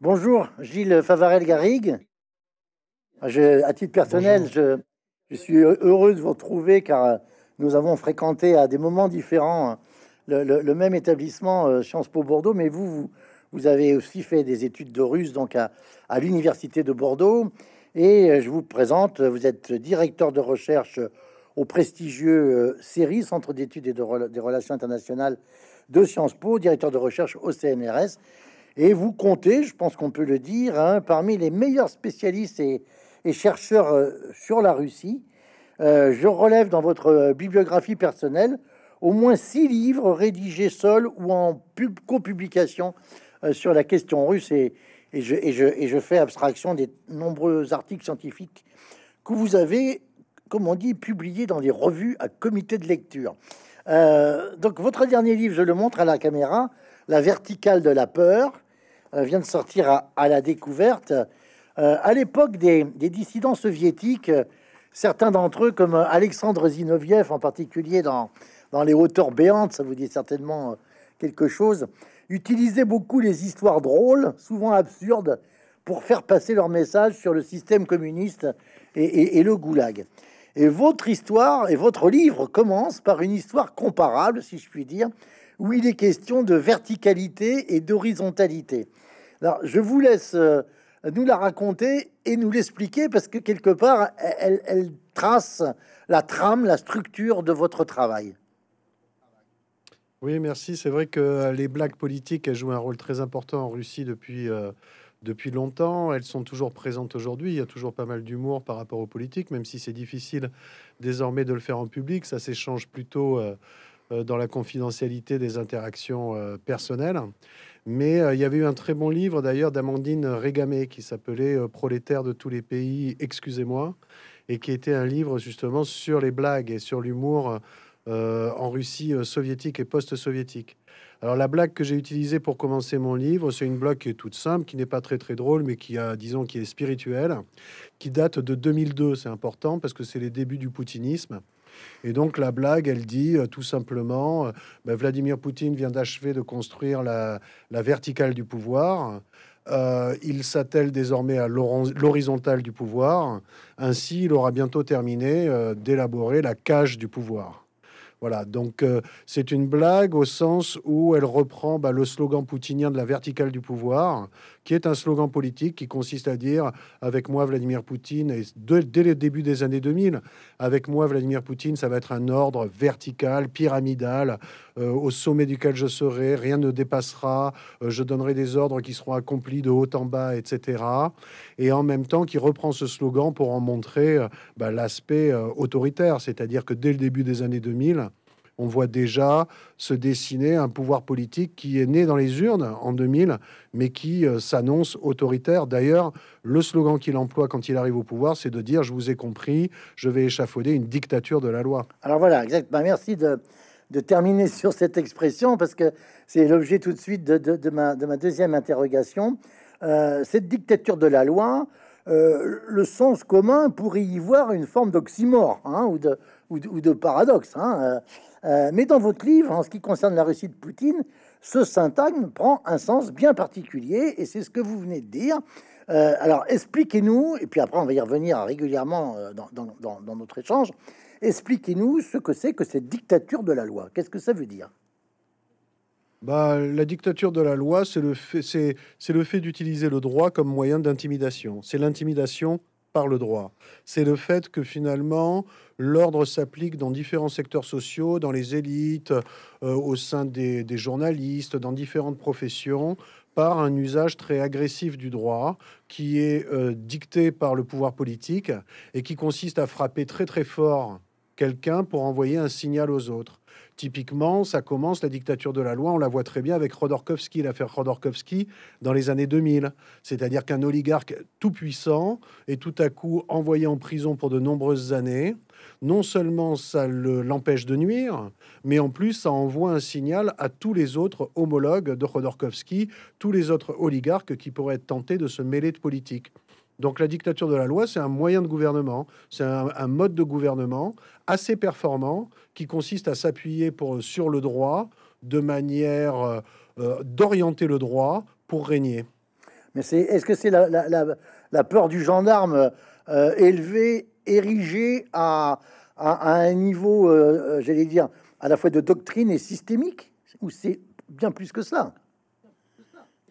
Bonjour, Gilles Favarel-Garrigue. à titre personnel, je, je, suis heureux de vous retrouver car nous avons fréquenté à des moments différents le, même établissement euh, Sciences Po Bordeaux, mais vous, vous, avez aussi fait des études de russe donc à, à l'université de Bordeaux. Et euh, je vous présente, vous êtes directeur de recherche au prestigieux CERI, Centre d'études et de, des relations internationales de Sciences Po, directeur de recherche au CNRS. Et vous comptez, je pense qu'on peut le dire, hein, parmi les meilleurs spécialistes et, chercheurs euh, sur la Russie. Euh, je relève dans votre euh, bibliographie personnelle au moins six livres rédigés seuls ou en pub copublication sur la question russe et, je, fais abstraction des nombreux articles scientifiques que vous avez, comme on dit, publiés dans des revues à comité de lecture. donc votre dernier livre, je le montre à la caméra, La verticale de la peur, euh, vient de sortir à, la découverte. Euh, à l'époque des, dissidents soviétiques, certains d'entre eux, comme Alexandre Zinoviev en particulier dans, dans les hauteurs béantes, ça vous dit certainement euh, quelque chose, utilisaient beaucoup les histoires drôles, souvent absurdes, pour faire passer leur message sur le système communiste et, et, le goulag. Et votre histoire et votre livre commence par une histoire comparable, si je puis dire, où il est question de verticalité et d'horizontalité. Alors, je vous laisse euh, nous la raconter et nous l'expliquer parce que quelque part, elle, trace la trame, la structure de votre travail. Oui, merci. C'est vrai que les blagues politiques jouent un rôle très important en Russie depuis, euh, depuis longtemps. Elles sont toujours présentes aujourd'hui. Il y a toujours pas mal d'humour par rapport aux politiques, même si c'est difficile désormais de le faire en public. Ça s'échange plutôt euh, dans la confidentialité des interactions personnelles. Mais euh, il y avait eu un très bon livre d'ailleurs d'Amandine Régamé qui s'appelait euh, Prolétaire de tous les pays, excusez-moi, et qui était un livre justement sur les blagues et sur l'humour euh, en Russie soviétique et post-soviétique. Alors la blague que j'ai utilisée pour commencer mon livre, c'est une blague qui est toute simple, qui n'est pas très très drôle, mais qui a, disons, qui est spirituelle, qui date de 2002. C'est important parce que c'est les débuts du poutinisme. Et donc la blague, elle dit euh, tout simplement, euh, ben, Vladimir Poutine vient d'achever de construire la, verticale du pouvoir. Euh, il s'attelle désormais à l'horizontale du pouvoir. Ainsi, il aura bientôt terminé d'élaborer la cage du pouvoir. Voilà, donc c'est une blague au sens où elle reprend bah, le slogan poutinien de la verticale du pouvoir, qui est un slogan politique qui consiste à dire avec moi Vladimir Poutine, et dès le début des années 2000, avec moi Vladimir Poutine, ça va être un ordre vertical, pyramidal, euh, au sommet duquel je serai, rien ne dépassera, euh, je donnerai des ordres qui seront accomplis de haut en bas, etc. Et en même temps, qui reprend ce slogan pour en montrer bah, l'aspect autoritaire, c'est-à-dire que dès le début des années 2000, on voit déjà se dessiner un pouvoir politique qui est né dans les urnes en 2000, mais qui euh, s'annonce autoritaire. D'ailleurs, le slogan qu'il emploie quand il arrive au pouvoir, c'est de dire Je vous ai compris, je vais échafauder une dictature de la loi. Alors voilà, exactement. Merci de, terminer sur cette expression, parce que c'est l'objet tout de suite de, ma, deuxième interrogation. Euh, cette dictature de la loi, euh, le sens commun pourrait y voir une forme d'oxymore hein, ou, de, ou, de, paradoxe. Hein. Euh, mais dans votre livre, en ce qui concerne la Russie de Poutine, ce syntagme prend un sens bien particulier, et c'est ce que vous venez de dire. Euh, alors expliquez-nous, et puis après on va y revenir régulièrement euh, dans, notre échange, expliquez-nous ce que c'est que cette dictature de la loi. Qu'est-ce que ça veut dire? Bah, la dictature de la loi, c'est le fait, c'est, c'est le fait d'utiliser le droit comme moyen d'intimidation. C'est l'intimidation par le droit. C'est le fait que finalement, l'ordre s'applique dans différents secteurs sociaux, dans les élites, euh, au sein des, journalistes, dans différentes professions, par un usage très agressif du droit qui est euh, dicté par le pouvoir politique et qui consiste à frapper très très fort quelqu'un pour envoyer un signal aux autres. Typiquement, ça commence la dictature de la loi, on la voit très bien avec Rodorkovski, l'affaire Rodorkovski dans les années 2000. C'est-à-dire qu'un oligarque tout puissant est tout à coup envoyé en prison pour de nombreuses années. Non seulement ça l'empêche de nuire, mais en plus ça envoie un signal à tous les autres homologues de Rodorkovski, tous les autres oligarques qui pourraient être tentés de se mêler de politique. Donc la dictature de la loi, c'est un moyen de gouvernement, c'est un, mode de gouvernement assez performant qui consiste à s'appuyer sur le droit de manière euh, euh, d'orienter le droit pour régner. Mais est-ce que c'est la, la, la, peur du gendarme euh, élevé, érigé à, à, à, un niveau, euh, j'allais dire, à la fois de doctrine et systémique, ou c'est bien plus que cela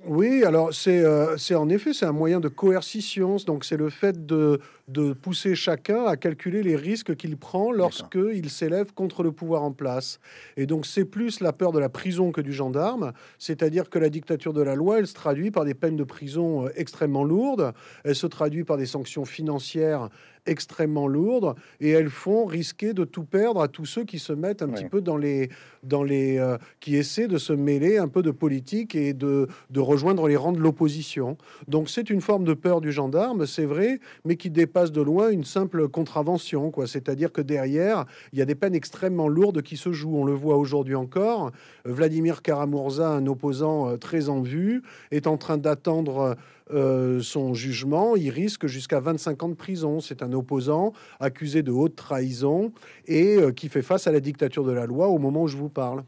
oui, alors c'est euh, c'est en effet c'est un moyen de coercition. Donc c'est le fait de, de pousser chacun à calculer les risques qu'il prend lorsque il s'élève contre le pouvoir en place. Et donc c'est plus la peur de la prison que du gendarme. C'est-à-dire que la dictature de la loi, elle se traduit par des peines de prison euh, extrêmement lourdes. Elle se traduit par des sanctions financières extrêmement lourdes et elles font risquer de tout perdre à tous ceux qui se mettent un petit peu dans les dans les euh, qui essaient de se mêler un peu de politique et de, de rejoindre les rangs de l'opposition. Donc c'est une forme de peur du gendarme, c'est vrai, mais qui dépasse de loin une simple contravention quoi, c'est-à-dire que derrière, il y a des peines extrêmement lourdes qui se jouent, on le voit aujourd'hui encore. Vladimir Karamurza, un opposant euh, très en vue, est en train d'attendre euh, son jugement, il risque jusqu'à 25 ans de prison. C'est un opposant accusé de haute trahison et euh, qui fait face à la dictature de la loi au moment où je vous parle.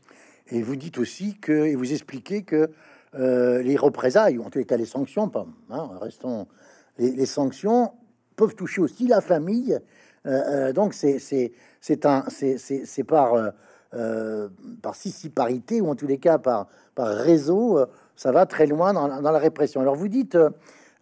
Et vous dites aussi que, et vous expliquez que euh, les représailles, ou en tous les cas les sanctions, pas, hein, restons, les, sanctions peuvent toucher aussi la famille. donc c'est un c'est par par parité ou en tous les cas par par réseau ça va très loin dans, la répression. Alors vous dites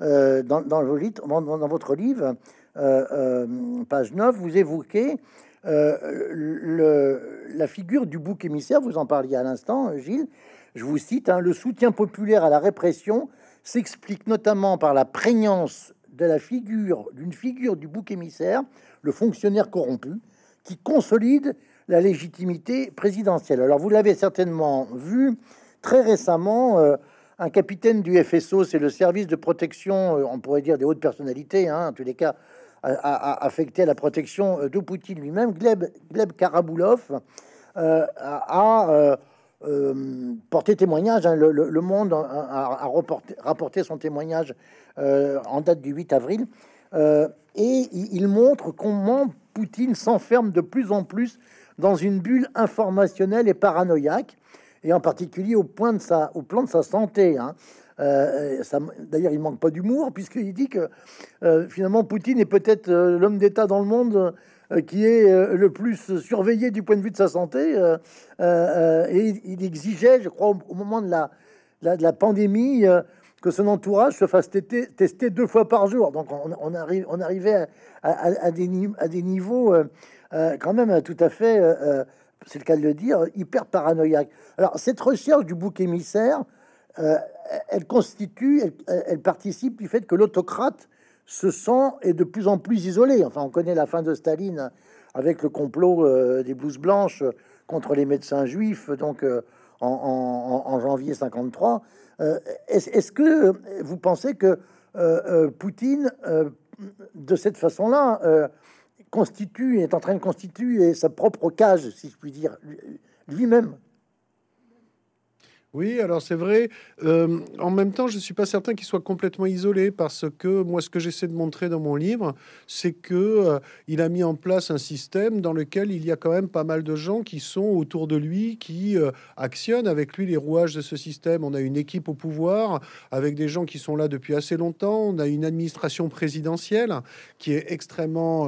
euh, dans, dans, dans, votre livre, euh, euh, page 9, vous évoquez le, la figure du bouc émissaire, vous en parliez à l'instant, Gilles, je vous cite, hein, le soutien populaire à la répression s'explique notamment par la prégnance de la figure d'une figure du bouc émissaire, le fonctionnaire corrompu, qui consolide la légitimité présidentielle. Alors vous l'avez certainement vu, Très récemment, euh, un capitaine du FSO, c'est le service de protection, euh, on pourrait dire des hautes personnalités, hein, en tous les cas, a, affecté à la protection euh, de Poutine lui-même, Gleb, Gleb Karaboulov, a, porté témoignage. Hein, le, Monde a, rapporté, son témoignage en date du 8 avril. et il montre comment Poutine s'enferme de plus en plus dans une bulle informationnelle et paranoïaque et en particulier au, point de sa, au plan de sa santé. Hein. Euh, D'ailleurs, il manque pas d'humour, puisqu'il dit que euh, finalement, Poutine est peut-être euh, l'homme d'État dans le monde qui est le plus surveillé du point de vue de sa santé. et il exigeait, je crois, au, moment de la, de la pandémie, que son entourage se fasse tester, deux fois par jour. Donc, on, arrive, on arrivait à des niveaux quand même tout à fait c'est le cas de le dire, hyper paranoïaque. Alors, cette recherche du bouc émissaire, euh, elle constitue, elle, participe du fait que l'autocrate se sent et de plus en plus isolé. Enfin, on connaît la fin de Staline avec le complot euh, des blouses blanches contre les médecins juifs, donc euh, en, janvier 53. Est-ce que vous pensez que Poutine, de cette façon-là, constitue, est en train de constituer sa propre cage, si je puis dire, lui-même. Oui, alors c'est vrai. Euh, en même temps, je ne suis pas certain qu'il soit complètement isolé parce que moi, ce que j'essaie de montrer dans mon livre, c'est que euh, il a mis en place un système dans lequel il y a quand même pas mal de gens qui sont autour de lui, qui euh, actionnent avec lui les rouages de ce système. On a une équipe au pouvoir avec des gens qui sont là depuis assez longtemps. On a une administration présidentielle qui est extrêmement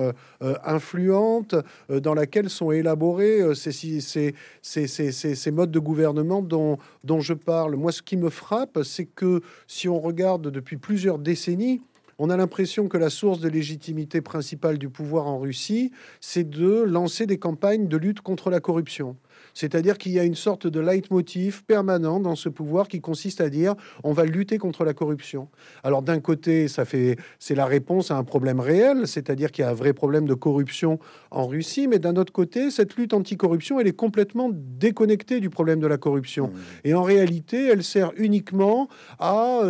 influente, dans laquelle sont élaborés ces, ces, ces, ces, modes de gouvernement dont, dont je parle, moi, ce qui me frappe, c'est que si on regarde depuis plusieurs décennies, on a l'impression que la source de légitimité principale du pouvoir en Russie, c'est de lancer des campagnes de lutte contre la corruption. C'est-à-dire qu'il y a une sorte de leitmotiv permanent dans ce pouvoir qui consiste à dire on va lutter contre la corruption. Alors d'un côté, ça fait c'est la réponse à un problème réel, c'est-à-dire qu'il y a un vrai problème de corruption en Russie, mais d'un autre côté, cette lutte anticorruption, elle est complètement déconnectée du problème de la corruption. Mmh. Et en réalité, elle sert uniquement à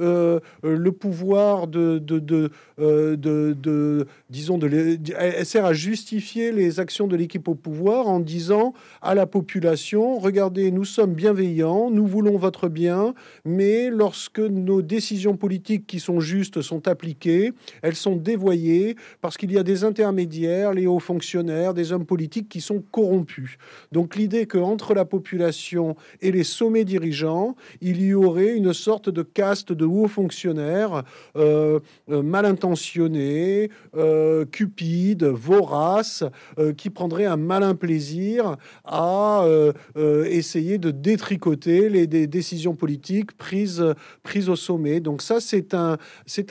euh, justifier le pouvoir de, de, de, de disons, de, sert à justifier les actions de l'équipe au pouvoir en disant à la population, regardez, nous sommes bienveillants, nous voulons votre bien, mais lorsque nos décisions politiques qui sont justes sont appliquées, elles sont dévoyées parce qu'il y a des intermédiaires, les hauts fonctionnaires, des hommes politiques qui sont corrompus. Donc l'idée qu'entre la population et les sommets dirigeants, il y aurait une sorte de caste de hauts fonctionnaires euh, euh, mal intentionnés, euh, cupides, voraces, qui prendraient un malin plaisir à essayer de détricoter les décisions politiques prises, prises au sommet. Donc ça, c'est un,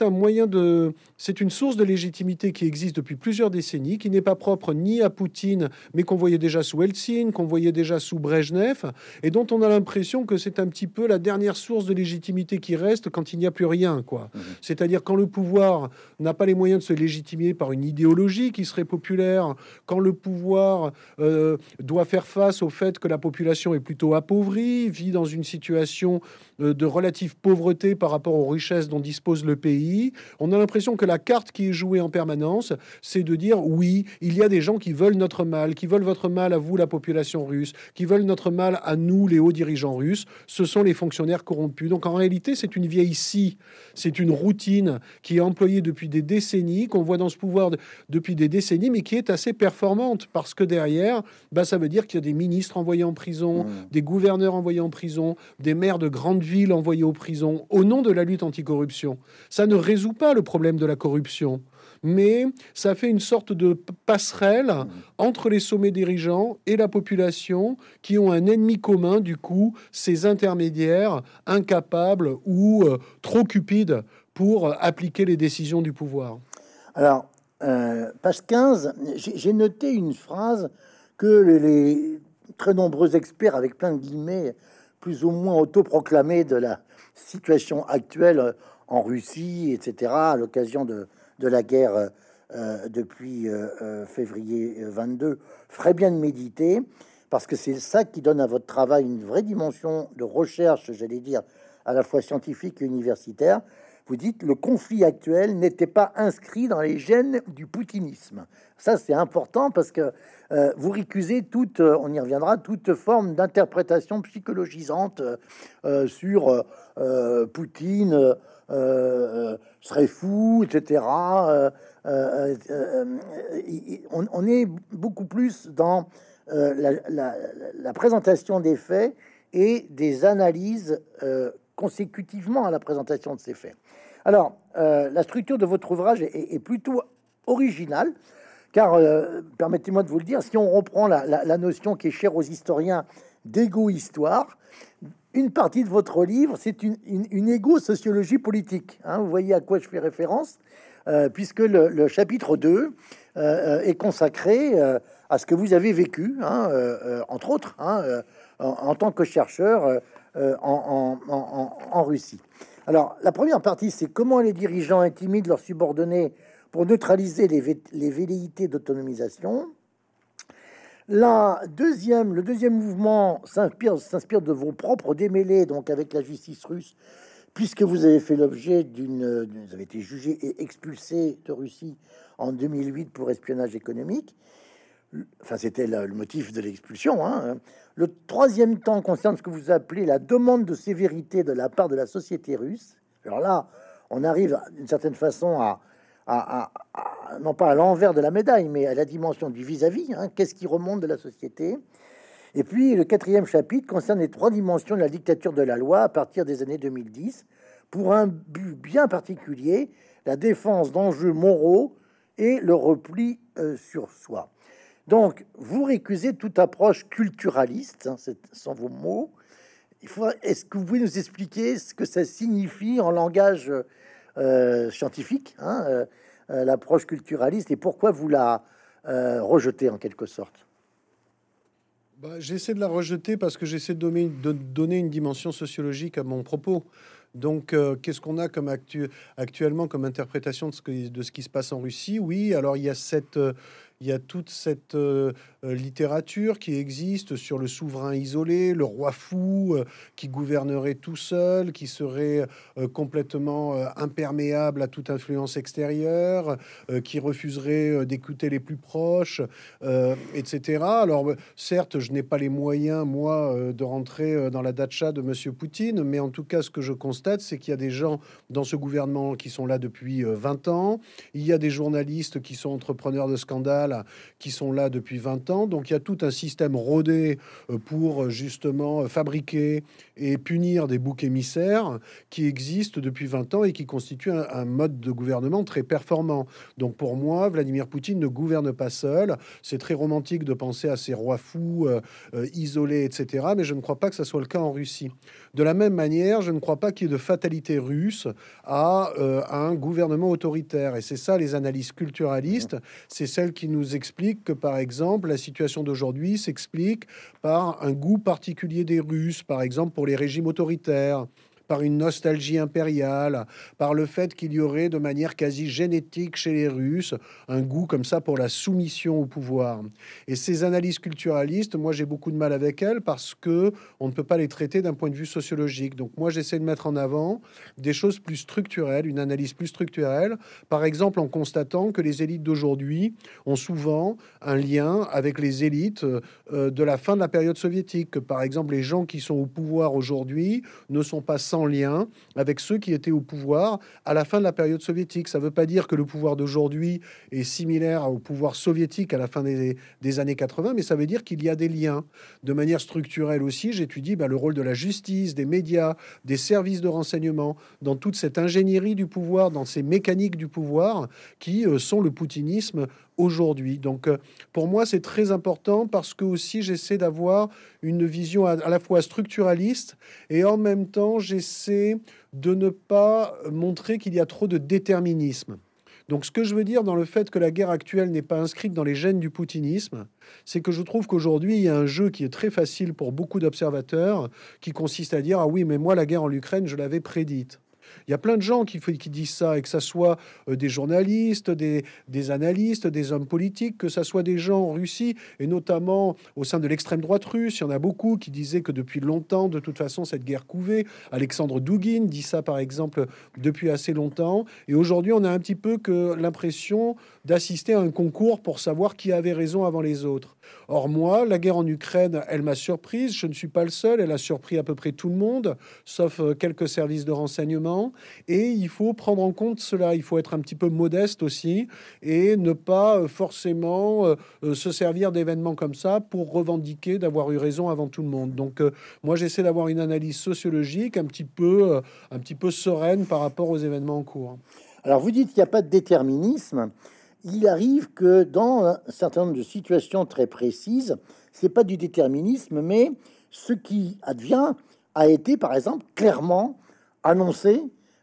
un moyen de, c'est une source de légitimité qui existe depuis plusieurs décennies, qui n'est pas propre ni à Poutine, mais qu'on voyait déjà sous Eltsine, qu'on voyait déjà sous Brejnev, et dont on a l'impression que c'est un petit peu la dernière source de légitimité qui reste quand il n'y a plus rien, quoi. Mmh. C'est-à-dire quand le pouvoir n'a pas les moyens de se légitimer par une idéologie qui serait populaire, quand le pouvoir euh, doit faire face au fait que la population est plutôt appauvrie, vit dans une situation de relative pauvreté par rapport aux richesses dont dispose le pays, on a l'impression que la carte qui est jouée en permanence, c'est de dire oui, il y a des gens qui veulent notre mal, qui veulent votre mal à vous, la population russe, qui veulent notre mal à nous, les hauts dirigeants russes. Ce sont les fonctionnaires corrompus. Donc en réalité, c'est une vieille scie, c'est une routine qui est employée depuis des décennies, qu'on voit dans ce pouvoir depuis des décennies, mais qui est assez performante parce que derrière, bah, ça veut dire qu'il y a des ministres envoyés en prison, mmh. des gouverneurs envoyés en prison, des maires de grandes villes envoyées aux prisons au nom de la lutte anticorruption. Ça ne résout pas le problème de la corruption mais ça fait une sorte de passerelle entre les sommets dirigeants et la population qui ont un ennemi commun, du coup, ces intermédiaires incapables ou euh, trop cupides pour appliquer les décisions du pouvoir. Alors, euh, page 15, j'ai noté une phrase que les, très nombreux experts, avec plein de guillemets, plus ou moins autoproclamés de la situation actuelle en Russie, etc., à l'occasion de, de, la guerre euh, depuis euh, février 22, ferait bien de méditer, parce que c'est ça qui donne à votre travail une vraie dimension de recherche, j'allais dire, à la fois scientifique et universitaire vous dites le conflit actuel n'était pas inscrit dans les gènes du poutinisme. Ça, c'est important parce que euh, vous récusez toute, euh, on y reviendra, toute forme d'interprétation psychologisante euh, sur Poutine serait fou, etc. On, est beaucoup plus dans la, présentation des faits et des analyses consécutivement à la présentation de ces faits. Alors, euh, la structure de votre ouvrage est, plutôt originale, car, euh, permettez-moi de vous le dire, si on reprend la, notion qui est chère aux historiens d'égo-histoire, une partie de votre livre, c'est une, égo-sociologie politique. Hein. vous voyez à quoi je fais référence, euh, puisque le, chapitre 2 est consacré à ce que vous avez vécu, hein, entre autres, hein, en, tant que chercheur en Russie. Alors, la première partie, c'est comment les dirigeants intimident leurs subordonnés pour neutraliser les, velléités d'autonomisation. La deuxième, le deuxième mouvement s'inspire, s'inspire de vos propres démêlés, donc avec la justice russe, puisque vous avez fait l'objet d'une, vous avez été jugé et expulsé de Russie en 2008 pour espionnage économique. Enfin, c'était le, motif de l'expulsion. Hein. Le troisième temps concerne ce que vous appelez la demande de sévérité de la part de la société russe. Alors là, on arrive d'une certaine façon à, non pas à l'envers de la médaille, mais à la dimension du vis-à-vis. Hein. Qu'est-ce qui remonte de la société? Et puis le quatrième chapitre concerne les trois dimensions de la dictature de la loi à partir des années 2010, pour un but bien particulier, la défense d'enjeux moraux et le repli euh, sur soi. Donc, vous récusez toute approche culturaliste, hein, sans vos mots. Est-ce que vous pouvez nous expliquer ce que ça signifie en langage euh, scientifique, hein, euh, euh, l'approche culturaliste, et pourquoi vous la rejetez en quelque sorte? Bah, J'essaie de la rejeter parce que j'essaie de donner, une dimension sociologique à mon propos. Donc, qu'est-ce qu'on a comme actuellement comme interprétation de ce, de ce qui se passe en Russie? Oui, alors il y a cette il y a toute cette euh, euh, littérature qui existe sur le souverain isolé, le roi fou euh, qui gouvernerait tout seul, qui serait complètement imperméable à toute influence extérieure, qui refuserait d'écouter les plus proches, etc. Alors certes, je n'ai pas les moyens, moi, de rentrer dans la datcha de Monsieur Poutine, mais en tout cas, ce que je constate, c'est qu'il y a des gens dans ce gouvernement qui sont là depuis 20 ans. Il y a des journalistes qui sont entrepreneurs de scandales qui sont là depuis 20 ans. Donc il y a tout un système rodé euh, pour euh, justement fabriquer et punir des boucs émissaires qui existent depuis 20 ans et qui constituent un, mode de gouvernement très performant. Donc pour moi, Vladimir Poutine ne gouverne pas seul. C'est très romantique de penser à ces rois fous euh, isolés, etc. Mais je ne crois pas que ça soit le cas en Russie. De la même manière, je ne crois pas qu'il y ait de fatalité russe à, à un gouvernement autoritaire. Et c'est ça les analyses culturalistes, c'est celles qui nous explique que, par exemple, la situation d'aujourd'hui s'explique par un goût particulier des Russes, par exemple pour les régimes autoritaires, par une nostalgie impériale, par le fait qu'il y aurait de manière quasi génétique chez les Russes un goût comme ça pour la soumission au pouvoir. Et ces analyses culturalistes, moi j'ai beaucoup de mal avec elles parce que on ne peut pas les traiter d'un point de vue sociologique. Donc moi j'essaie de mettre en avant des choses plus structurelles, une analyse plus structurelle, par exemple en constatant que les élites d'aujourd'hui ont souvent un lien avec les élites euh, de la fin de la période soviétique, que par exemple les gens qui sont au pouvoir aujourd'hui ne sont pas sans lien avec ceux qui étaient au pouvoir à la fin de la période soviétique. Ça ne veut pas dire que le pouvoir d'aujourd'hui est similaire au pouvoir soviétique à la fin des, années 80, mais ça veut dire qu'il y a des liens. De manière structurelle aussi, j'étudie bah, le rôle de la justice, des médias, des services de renseignement, dans toute cette ingénierie du pouvoir, dans ces mécaniques du pouvoir qui euh, sont le poutinisme aujourd'hui. Donc euh, pour moi, c'est très important parce que aussi j'essaie d'avoir une vision à, la fois structuraliste et en même temps j'essaie de ne pas montrer qu'il y a trop de déterminisme. Donc ce que je veux dire dans le fait que la guerre actuelle n'est pas inscrite dans les gènes du poutinisme, c'est que je trouve qu'aujourd'hui il y a un jeu qui est très facile pour beaucoup d'observateurs qui consiste à dire ah oui mais moi la guerre en Ukraine je l'avais prédite. Il y a plein de gens qui, qui disent ça, et que ça soit euh, des journalistes, des, des, analystes, des hommes politiques, que ça soit des gens en Russie, et notamment au sein de l'extrême droite russe. Il y en a beaucoup qui disaient que depuis longtemps, de toute façon, cette guerre couvait. Alexandre Douguin dit ça, par exemple, depuis assez longtemps. Et aujourd'hui, on a un petit peu que l'impression d'assister à un concours pour savoir qui avait raison avant les autres. Or, moi, la guerre en Ukraine, elle m'a surprise. Je ne suis pas le seul. Elle a surpris à peu près tout le monde, sauf euh, quelques services de renseignement. Et il faut prendre en compte cela. Il faut être un petit peu modeste aussi et ne pas euh, forcément euh, se servir d'événements comme ça pour revendiquer d'avoir eu raison avant tout le monde. Donc, moi, j'essaie d'avoir une analyse sociologique un petit peu, un petit peu sereine par rapport aux événements en cours. Alors, vous dites qu'il n'y a pas de déterminisme il arrive que dans un certain nombre de situations très précises, c'est pas du déterminisme, mais ce qui advient a été, par exemple, clairement annoncé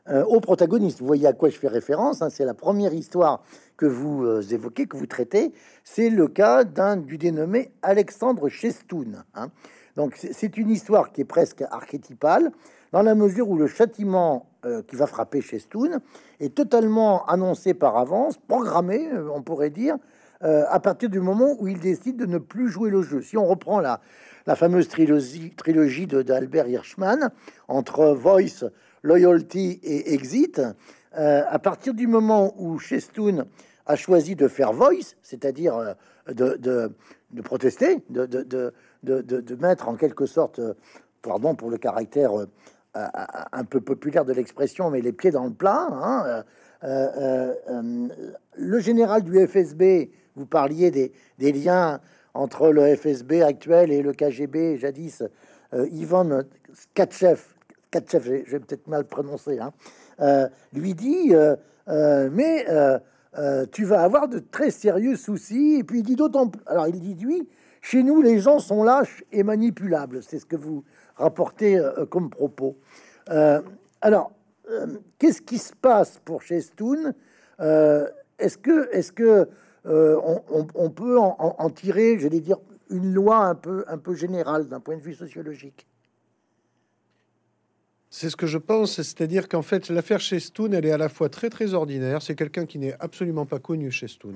euh, aux protagonistes. Vous voyez à quoi je fais référence. Hein, c'est la première histoire que vous euh, évoquez, que vous traitez. C'est le cas d'un du dénommé Alexandre Chestoun. Hein. Donc c'est une histoire qui est presque archétypale dans la mesure où le châtiment euh, qui va frapper Chestoun est totalement annoncé par avance, programmé, euh, on pourrait dire, euh, à partir du moment où il décide de ne plus jouer le jeu. Si on reprend la, la fameuse trilogie, trilogie d'Albert Hirschman entre Voice, Loyalty et Exit, à partir du moment où Chestoun a choisi de faire Voice, c'est-à-dire de, de, de, protester, de, de, mettre en quelque sorte, pardon pour le caractère un peu populaire de l'expression, mais les pieds dans le plat. Hein, euh, euh, le général du FSB, vous parliez des, liens entre le FSB actuel et le KGB jadis, euh, Ivan Katchev, Katchev je vais peut-être mal prononcer, hein, lui dit Mais tu vas avoir de très sérieux soucis. Et puis il dit d'autant Alors il dit Oui, chez nous, les gens sont lâches et manipulables. C'est ce que vous rapporté euh, comme propos. Euh, alors, euh, qu'est-ce qui se passe pour Chestoun Est-ce que, est-ce que on, peut en, en tirer, j'allais dire, une loi un peu, un peu générale d'un point de vue sociologique? C'est ce que je pense, c'est-à-dire qu'en fait, l'affaire Chestoun, elle est à la fois très très ordinaire. C'est quelqu'un qui n'est absolument pas connu Chestoun,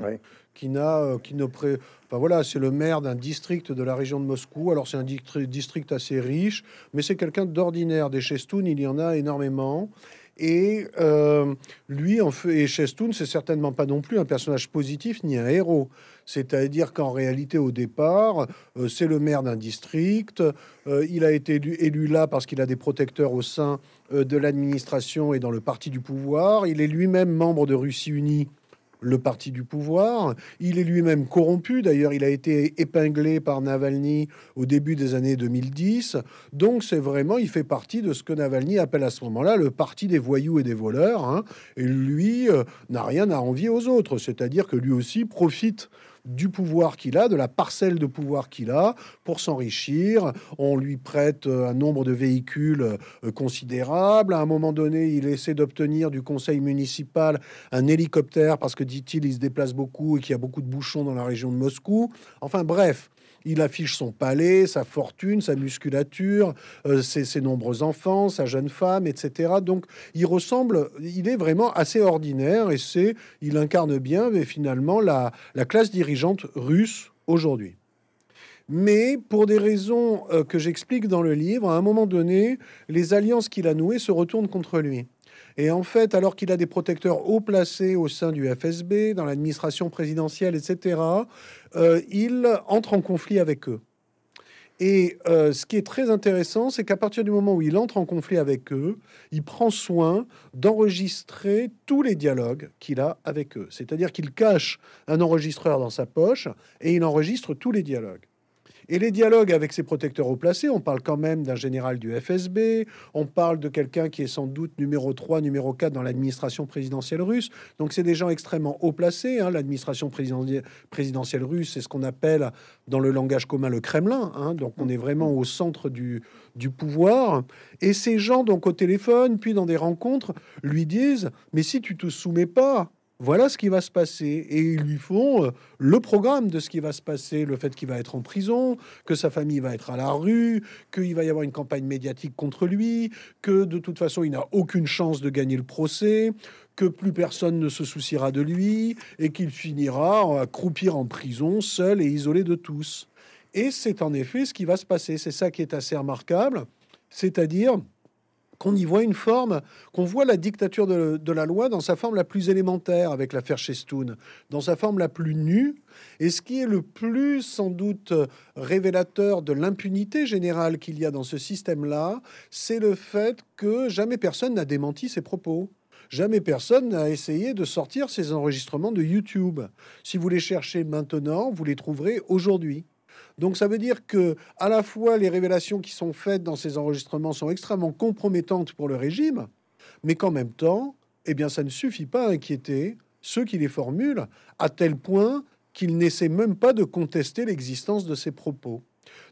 qui n'a, euh, qui ne pré... enfin voilà, c'est le maire d'un district de la région de Moscou. Alors c'est un district assez riche, mais c'est quelqu'un d'ordinaire. Des Chestoun, il y en a énormément. Et euh, lui, en fait, et Chestoun, c'est certainement pas non plus un personnage positif ni un héros. C'est-à-dire qu'en réalité, au départ, euh, c'est le maire d'un district. Euh, il a été élu, là parce qu'il a des protecteurs au sein de l'administration et dans le parti du pouvoir. Il est lui-même membre de Russie Unie le parti du pouvoir. Il est lui-même corrompu. D'ailleurs, il a été épinglé par Navalny au début des années 2010. Donc, c'est vraiment, il fait partie de ce que Navalny appelle à ce moment-là le parti des voyous et des voleurs. Hein. Et lui euh, n'a rien à envier aux autres. C'est-à-dire que lui aussi profite du pouvoir qu'il a, de la parcelle de pouvoir qu'il a pour s'enrichir. On lui prête euh, un nombre de véhicules euh, considérable. À un moment donné, il essaie d'obtenir du conseil municipal un hélicoptère parce que, dit-il, il se déplace beaucoup et qu'il y a beaucoup de bouchons dans la région de Moscou. Enfin bref, il affiche son palais, sa fortune, sa musculature, euh, ses, nombreux enfants, sa jeune femme, etc. Donc, il ressemble, il est vraiment assez ordinaire et c'est, il incarne bien, mais finalement, la, la classe dirigeante russe aujourd'hui. Mais pour des raisons euh, que j'explique dans le livre, à un moment donné, les alliances qu'il a nouées se retournent contre lui. Et en fait, alors qu'il a des protecteurs haut placés au sein du FSB, dans l'administration présidentielle, etc., euh, il entre en conflit avec eux. Et euh, ce qui est très intéressant, c'est qu'à partir du moment où il entre en conflit avec eux, il prend soin d'enregistrer tous les dialogues qu'il a avec eux. C'est-à-dire qu'il cache un enregistreur dans sa poche et il enregistre tous les dialogues. Et les dialogues avec ses protecteurs haut placés, on parle quand même d'un général du FSB, on parle de quelqu'un qui est sans doute numéro 3, numéro 4 dans l'administration présidentielle russe. Donc c'est des gens extrêmement haut placés. Hein. L'administration présidentielle russe, c'est ce qu'on appelle dans le langage commun le Kremlin. Hein. Donc on est vraiment au centre du, du pouvoir. Et ces gens, donc au téléphone, puis dans des rencontres, lui disent, mais si tu te soumets pas voilà ce qui va se passer. Et ils lui font euh, le programme de ce qui va se passer, le fait qu'il va être en prison, que sa famille va être à la rue, qu'il va y avoir une campagne médiatique contre lui, que de toute façon il n'a aucune chance de gagner le procès, que plus personne ne se souciera de lui et qu'il finira à croupir en prison, seul et isolé de tous. Et c'est en effet ce qui va se passer. C'est ça qui est assez remarquable, c'est-à-dire qu'on y voit une forme, qu'on voit la dictature de, la loi dans sa forme la plus élémentaire avec l'affaire Chestoun, dans sa forme la plus nue, et ce qui est le plus sans doute révélateur de l'impunité générale qu'il y a dans ce système-là, c'est le fait que jamais personne n'a démenti ses propos. Jamais personne n'a essayé de sortir ces enregistrements de YouTube. Si vous les cherchez maintenant, vous les trouverez aujourd'hui. Donc ça veut dire que à la fois les révélations qui sont faites dans ces enregistrements sont extrêmement compromettantes pour le régime, mais qu'en même temps, eh bien ça ne suffit pas à inquiéter ceux qui les formulent à tel point qu'ils n'essaient même pas de contester l'existence de ces propos.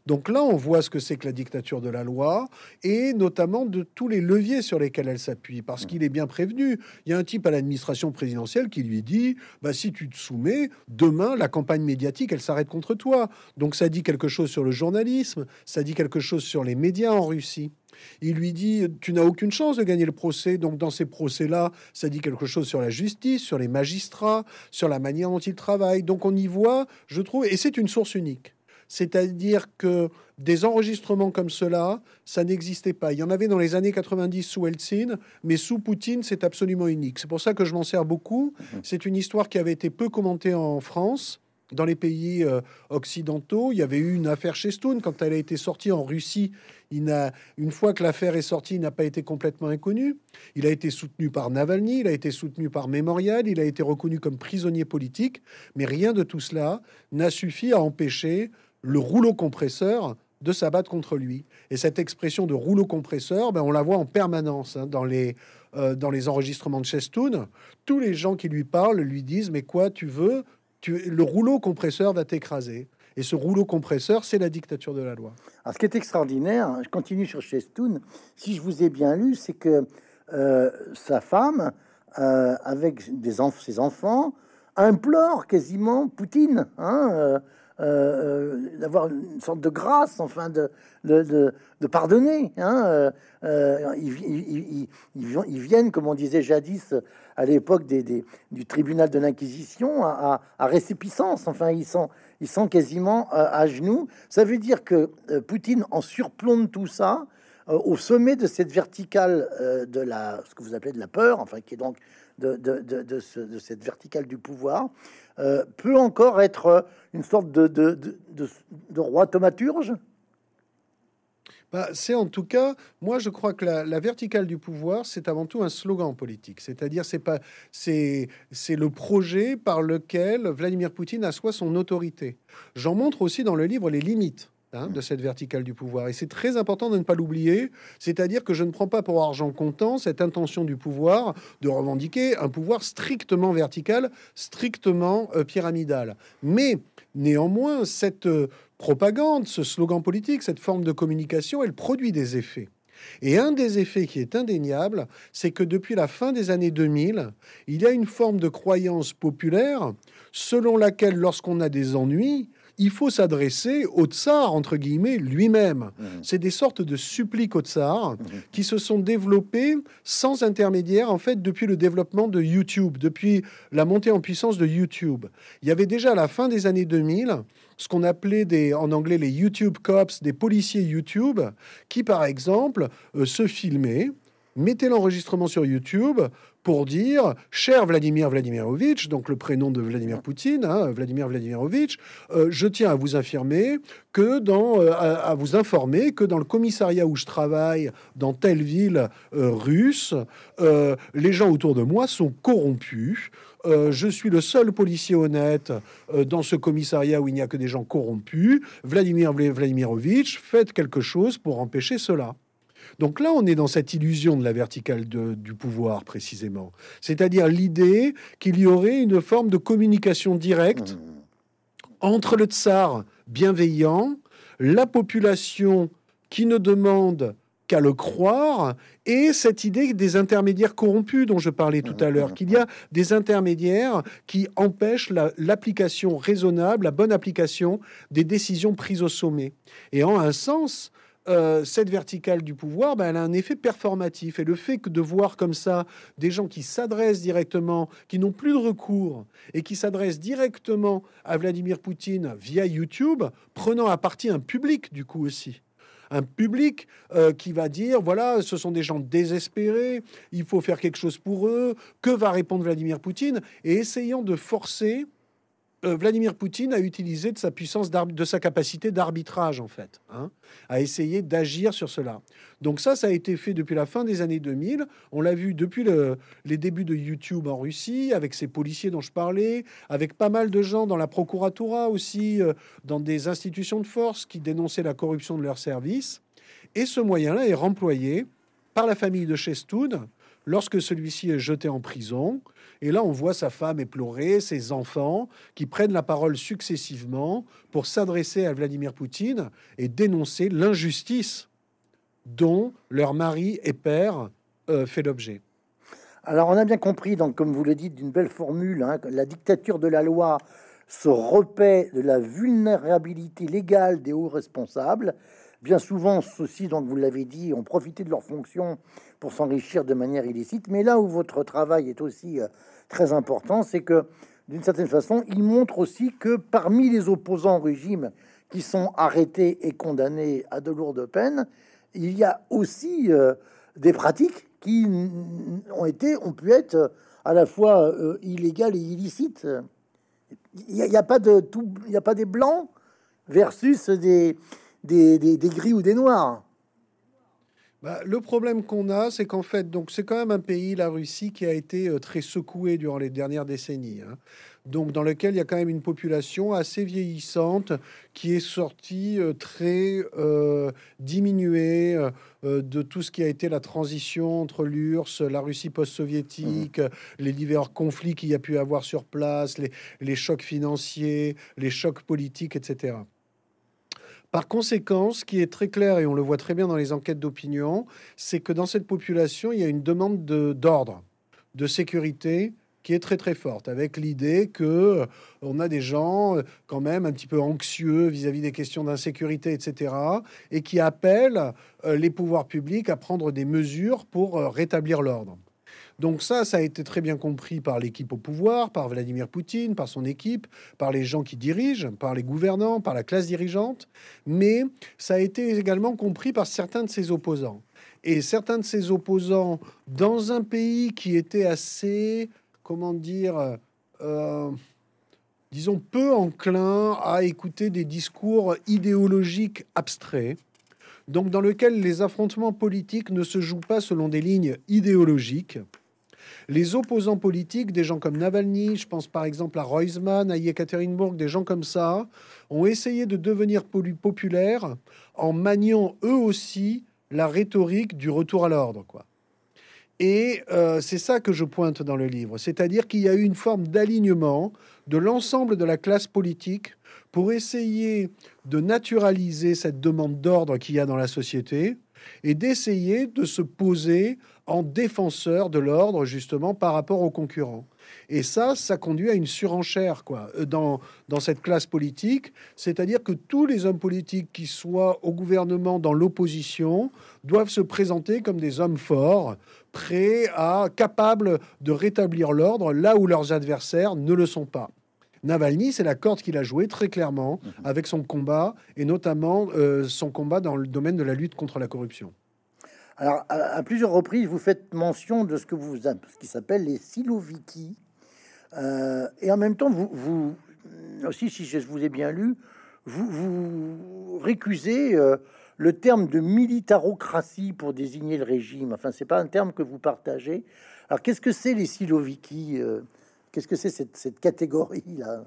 Donc là, on voit ce que c'est que la dictature de la loi et notamment de tous les leviers sur lesquels elle s'appuie, parce qu'il est bien prévenu. Il y a un type à l'administration présidentielle qui lui dit bah, si tu te soumets, demain, la campagne médiatique, elle s'arrête contre toi. Donc ça dit quelque chose sur le journalisme, ça dit quelque chose sur les médias en Russie. Il lui dit Tu n'as aucune chance de gagner le procès. Donc, dans ces procès-là, ça dit quelque chose sur la justice, sur les magistrats, sur la manière dont ils travaillent. Donc, on y voit, je trouve, et c'est une source unique. C'est-à-dire que des enregistrements comme cela, ça n'existait pas. Il y en avait dans les années 90 sous Eltsine, mais sous Poutine, c'est absolument unique. C'est pour ça que je m'en sers beaucoup. Mhm. C'est une histoire qui avait été peu commentée en France. Dans les pays euh, occidentaux, il y avait eu une affaire Chestoun quand elle a été sortie en Russie. Il une fois que l'affaire est sortie, il n'a pas été complètement inconnu. Il a été soutenu par Navalny, il a été soutenu par Mémorial, il a été reconnu comme prisonnier politique, mais rien de tout cela n'a suffi à empêcher le rouleau compresseur de s'abattre contre lui. Et cette expression de rouleau compresseur, ben, on la voit en permanence hein, dans, les, euh, dans les enregistrements de Chestoun. Tous les gens qui lui parlent lui disent Mais quoi, tu veux tu, Le rouleau compresseur va t'écraser. Et ce rouleau compresseur, c'est la dictature de la loi. Alors, ce qui est extraordinaire, je continue sur Chestoun, si je vous ai bien lu, c'est que euh, sa femme, euh, avec des ses enfants, implore quasiment Poutine. Hein, d'avoir une sorte de grâce, enfin de, de, de, pardonner. Hein, ils, ils, viennent, comme on disait jadis à l'époque des, du tribunal de l'Inquisition, à, à, récépissance. Enfin, ils sont, ils sont quasiment à genoux. Ça veut dire que Poutine en surplombe tout ça euh, au sommet de cette verticale euh, de la, ce que vous appelez de la peur, enfin qui est donc de, de, de cette verticale du pouvoir, euh, peut encore être une sorte de, roi thaumaturge? Bah, c'est en tout cas, moi je crois que la, la verticale du pouvoir, c'est avant tout un slogan politique. C'est-à-dire, c'est pas, c'est, c'est le projet par lequel Vladimir Poutine assoit son autorité. J'en montre aussi dans le livre les limites. Hein, de cette verticale du pouvoir. Et c'est très important de ne pas l'oublier, c'est-à-dire que je ne prends pas pour argent comptant cette intention du pouvoir de revendiquer un pouvoir strictement vertical, strictement euh, pyramidal. Mais néanmoins, cette euh, propagande, ce slogan politique, cette forme de communication, elle produit des effets. Et un des effets qui est indéniable, c'est que depuis la fin des années 2000, il y a une forme de croyance populaire selon laquelle lorsqu'on a des ennuis, il faut s'adresser au tsar, entre guillemets, lui-même. Mmh. C'est des sortes de suppliques au tsar mmh. qui se sont développées sans intermédiaire, en fait, depuis le développement de YouTube, depuis la montée en puissance de YouTube. Il y avait déjà à la fin des années 2000 ce qu'on appelait des, en anglais les YouTube cops, des policiers YouTube, qui, par exemple, euh, se filmaient, mettaient l'enregistrement sur YouTube, pour dire cher Vladimir Vladimirovitch, donc le prénom de Vladimir Poutine, hein, Vladimir Vladimirovitch, euh, je tiens à vous affirmer que dans, euh, à, vous informer que dans le commissariat où je travaille, dans telle ville euh, russe, les gens autour de moi sont corrompus. je suis le seul policier honnête dans ce commissariat où il n'y a que des gens corrompus. Vladimir Vladimirovitch, faites quelque chose pour empêcher cela. Donc là, on est dans cette illusion de la verticale du pouvoir, précisément. C'est-à-dire l'idée qu'il y aurait une forme de communication directe entre le tsar bienveillant, la population qui ne demande qu'à le croire, et cette idée des intermédiaires corrompus dont je parlais tout à l'heure, qu'il y a des intermédiaires qui empêchent l'application raisonnable, la bonne application des décisions prises au sommet. Et en un sens, euh, cette verticale du pouvoir, ben, elle a un effet performatif. Et le fait que de voir comme ça des gens qui s'adressent directement, qui n'ont plus de recours, et qui s'adressent directement à Vladimir Poutine via YouTube, prenant à partie un public du coup aussi. Un public euh, qui va dire, voilà, ce sont des gens désespérés, il faut faire quelque chose pour eux, que va répondre Vladimir Poutine, et essayant de forcer euh, Vladimir Poutine a utilisé de sa puissance, de sa capacité d'arbitrage, en fait, hein, à essayer d'agir sur cela. Donc ça, ça a été fait depuis la fin des années 2000. On l'a vu depuis les débuts de YouTube en Russie, avec ces policiers dont je parlais, avec pas mal de gens dans la procuratura aussi, euh, dans des institutions de force qui dénonçaient la corruption de leurs services. Et ce moyen-là est remployé par la famille de Chestoud lorsque celui-ci est jeté en prison et là, on voit sa femme éplorée, ses enfants qui prennent la parole successivement pour s'adresser à Vladimir Poutine et dénoncer l'injustice dont leur mari et père euh, fait l'objet. Alors, on a bien compris, donc, comme vous le dites, d'une belle formule, hein, la dictature de la loi se repaît de la vulnérabilité légale des hauts responsables. Bien souvent, ceux-ci, donc vous l'avez dit, ont profité de leur fonction pour s'enrichir de manière illicite. Mais là où votre travail est aussi euh, très important, c'est que d'une certaine façon, il montre aussi que parmi les opposants au régime qui sont arrêtés et condamnés à de lourdes peines, il y a aussi euh, des pratiques qui ont été, ont pu être euh, à la fois illégales et illicites. Il n'y a, pas de tout, il n'y a pas des blancs versus des, des, des gris ou des noirs. Bah, le problème qu'on a, c'est qu'en fait, donc c'est quand même un pays, la Russie, qui a été euh, très secoué durant les dernières décennies. Hein. Donc, dans lequel il y a quand même une population assez vieillissante qui est sortie euh, très euh, diminuée de tout ce qui a été la transition entre l'URSS, la Russie post-soviétique, mmh. les divers conflits qu'il y a pu avoir sur place, les, les chocs financiers, les chocs politiques, etc. Par conséquent, ce qui est très clair, et on le voit très bien dans les enquêtes d'opinion, c'est que dans cette population, il y a une demande d'ordre, de, sécurité qui est très très forte, avec l'idée que on a des gens quand même un petit peu anxieux vis-à-vis des questions d'insécurité, etc., et qui appellent les pouvoirs publics à prendre des mesures pour rétablir l'ordre. Donc ça, ça a été très bien compris par l'équipe au pouvoir, par Vladimir Poutine, par son équipe, par les gens qui dirigent, par les gouvernants, par la classe dirigeante, mais ça a été également compris par certains de ses opposants. Et certains de ses opposants, dans un pays qui était assez, comment dire, euh, disons, peu enclin à écouter des discours idéologiques abstraits, donc dans lequel les affrontements politiques ne se jouent pas selon des lignes idéologiques, les opposants politiques, des gens comme Navalny, je pense par exemple à Reusman, à Yekaterinburg, des gens comme ça, ont essayé de devenir populaires en maniant eux aussi la rhétorique du retour à l'ordre, quoi. Et euh, c'est ça que je pointe dans le livre, c'est-à-dire qu'il y a eu une forme d'alignement de l'ensemble de la classe politique pour essayer de naturaliser cette demande d'ordre qu'il y a dans la société et d'essayer de se poser en défenseur de l'ordre justement par rapport aux concurrents. Et ça, ça conduit à une surenchère quoi, dans, dans cette classe politique. C'est-à-dire que tous les hommes politiques qui soient au gouvernement, dans l'opposition, doivent se présenter comme des hommes forts, prêts à, capables de rétablir l'ordre là où leurs adversaires ne le sont pas. Navalny, c'est la corde qu'il a jouée très clairement mhm. avec son combat, et notamment euh, son combat dans le domaine de la lutte contre la corruption. Alors, à, plusieurs reprises, vous faites mention de ce que vous ce qui s'appelle les siloviki, euh, et en même temps, vous, aussi, si je vous ai bien lu, vous, récusez euh, le terme de militarocratie pour désigner le régime. Enfin, c'est pas un terme que vous partagez. Alors, qu'est-ce que c'est les siloviki Qu'est-ce que c'est cette, catégorie-là?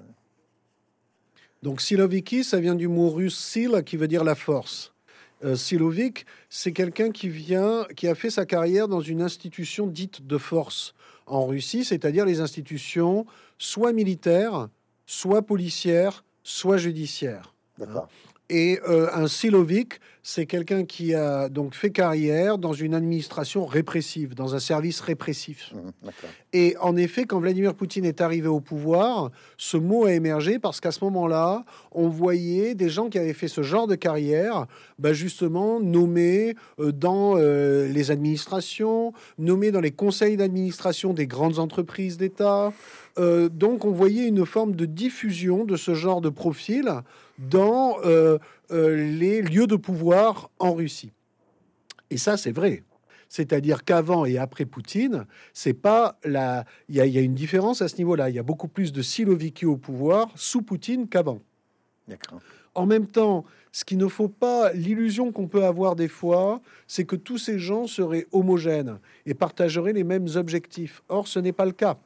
Donc Siloviki, ça vient du mot russe sil, qui veut dire la force. Euh, Silovik, c'est quelqu'un qui vient, qui a fait sa carrière dans une institution dite de force en Russie, c'est-à-dire les institutions soit militaires, soit policières, soit judiciaires. D'accord. Et euh, un Silovic, c'est quelqu'un qui a donc fait carrière dans une administration répressive, dans un service répressif. Mmh, et en effet, quand Vladimir Poutine est arrivé au pouvoir, ce mot a émergé parce qu'à ce moment-là, on voyait des gens qui avaient fait ce genre de carrière, bah justement nommés euh, dans euh, les administrations, nommés dans les conseils d'administration des grandes entreprises d'État. Donc, on voyait une forme de diffusion de ce genre de profil dans euh, euh, les lieux de pouvoir en Russie. Et ça, c'est vrai. C'est-à-dire qu'avant et après Poutine, c'est pas la. Il y, a une différence à ce niveau-là. Il y a beaucoup plus de Siloviki au pouvoir sous Poutine qu'avant. En même temps, ce qu'il ne faut pas, l'illusion qu'on peut avoir des fois, c'est que tous ces gens seraient homogènes et partageraient les mêmes objectifs. Or, ce n'est pas le cas.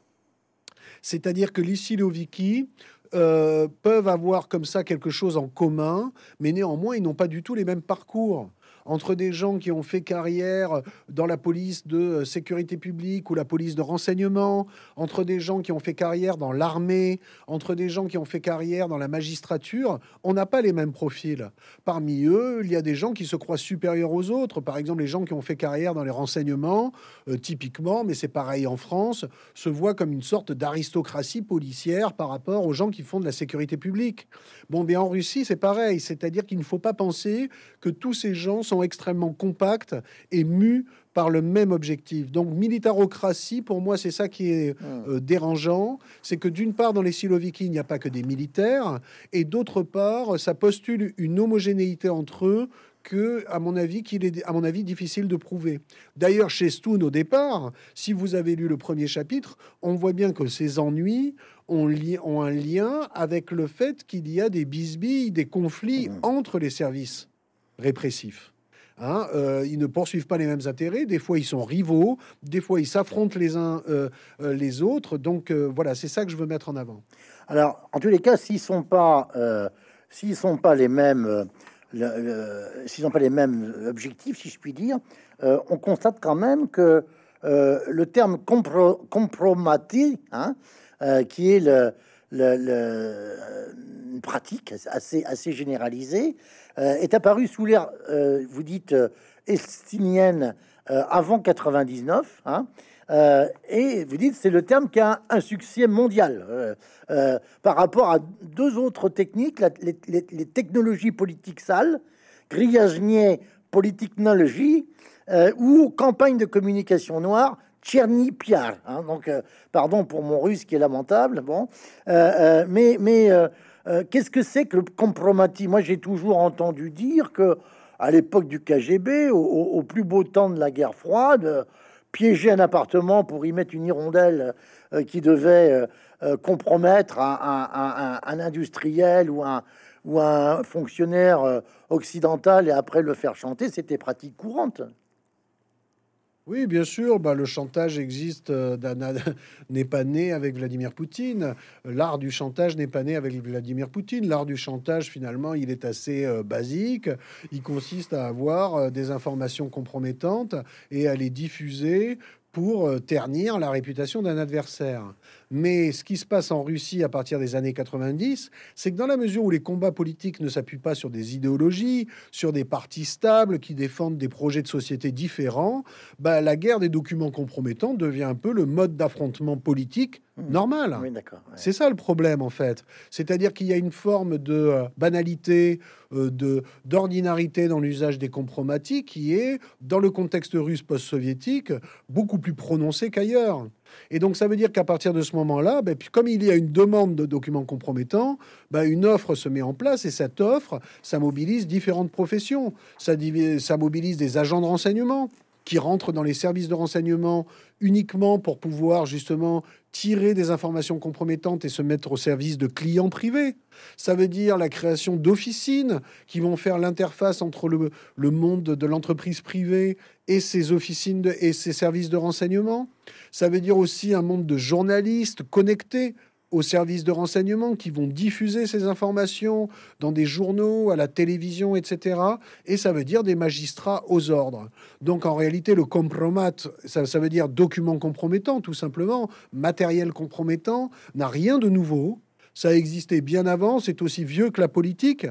C'est-à-dire que les Siloviki euh, peuvent avoir comme ça quelque chose en commun, mais néanmoins, ils n'ont pas du tout les mêmes parcours entre des gens qui ont fait carrière dans la police de sécurité publique ou la police de renseignement, entre des gens qui ont fait carrière dans l'armée, entre des gens qui ont fait carrière dans la magistrature, on n'a pas les mêmes profils. Parmi eux, il y a des gens qui se croient supérieurs aux autres. Par exemple, les gens qui ont fait carrière dans les renseignements, euh, typiquement, mais c'est pareil en France, se voient comme une sorte d'aristocratie policière par rapport aux gens qui font de la sécurité publique. Bon, mais en Russie, c'est pareil, c'est-à-dire qu'il ne faut pas penser que tous ces gens sont extrêmement compacts et mus par le même objectif. Donc, militarocratie, pour moi, c'est ça qui est hmm. euh, dérangeant. C'est que d'une part, dans les Siloviki, il n'y a pas que des militaires, et d'autre part, ça postule une homogénéité entre eux que, à mon avis, qu'il est, à mon avis, difficile de prouver. D'ailleurs, chez Stoun, au départ, si vous avez lu le premier chapitre, on voit bien que ces ennuis ont, ont un lien avec le fait qu'il y a des bisbilles, des conflits hmm. entre les services répressifs. Hein, euh, ils ne poursuivent pas les mêmes intérêts. Des fois, ils sont rivaux. Des fois, ils s'affrontent les uns euh, euh, les autres. Donc voilà, c'est ça que je veux mettre en avant. Alors, en tous les cas, s'ils sont pas, s'ils sont pas les mêmes, s'ils n'ont pas les mêmes objectifs, si je puis dire, on constate quand même que le terme compro compromaté, hein, qui est le, une pratique assez, assez généralisée, euh, est apparu sous l'ère, euh, vous dites, euh, estinienne avant 99, hein, Euh, et vous dites, c'est le terme qui a un succès mondial euh, euh, par rapport à deux autres techniques, les, technologies politiques sales, grillage niais, politicnologie, ou campagne de communication noire, Tcherny Piar. Hein. donc, pardon pour mon russe qui est lamentable. Bon, mais mais qu'est-ce que c'est que le compromis Moi, j'ai toujours entendu dire que à l'époque du KGB, au, plus beau temps de la guerre froide, piéger un appartement pour y mettre une hirondelle euh, qui devait euh, euh, compromettre un, industriel ou un, ou un fonctionnaire occidental et après le faire chanter, c'était pratique courante. Oui, bien sûr, bah, le chantage existe, euh, n'est pas né avec Vladimir Poutine. L'art du chantage n'est pas né avec Vladimir Poutine. L'art du chantage, finalement, il est assez euh, basique. Il consiste à avoir euh, des informations compromettantes et à les diffuser pour euh, ternir la réputation d'un adversaire. Mais ce qui se passe en Russie à partir des années 90, c'est que dans la mesure où les combats politiques ne s'appuient pas sur des idéologies, sur des partis stables qui défendent des projets de société différents, bah, la guerre des documents compromettants devient un peu le mode d'affrontement politique mmh. normal. C'est ça le problème en fait. C'est-à-dire qu'il y a une forme de euh, banalité, euh, de d'ordinarité dans l'usage des compromatis qui est, dans le contexte russe post-soviétique, beaucoup plus prononcé qu'ailleurs. Et donc, ça veut dire qu'à partir de ce moment-là, ben, comme il y a une demande de documents compromettants, ben, une offre se met en place et cette offre, ça mobilise différentes professions. Ça, ça mobilise des agents de renseignement qui rentrent dans les services de renseignement uniquement pour pouvoir justement tirer des informations compromettantes et se mettre au service de clients privés. Ça veut dire la création d'officines qui vont faire l'interface entre le, monde de l'entreprise privée et ses officines et ses services de renseignement. Ça veut dire aussi un monde de journalistes connectés aux services de renseignement qui vont diffuser ces informations dans des journaux, à la télévision, etc. Et ça veut dire des magistrats aux ordres. Donc en réalité, le compromat, ça, ça veut dire document compromettant, tout simplement, matériel compromettant, n'a rien de nouveau. Ça a existé bien avant, c'est aussi vieux que la politique.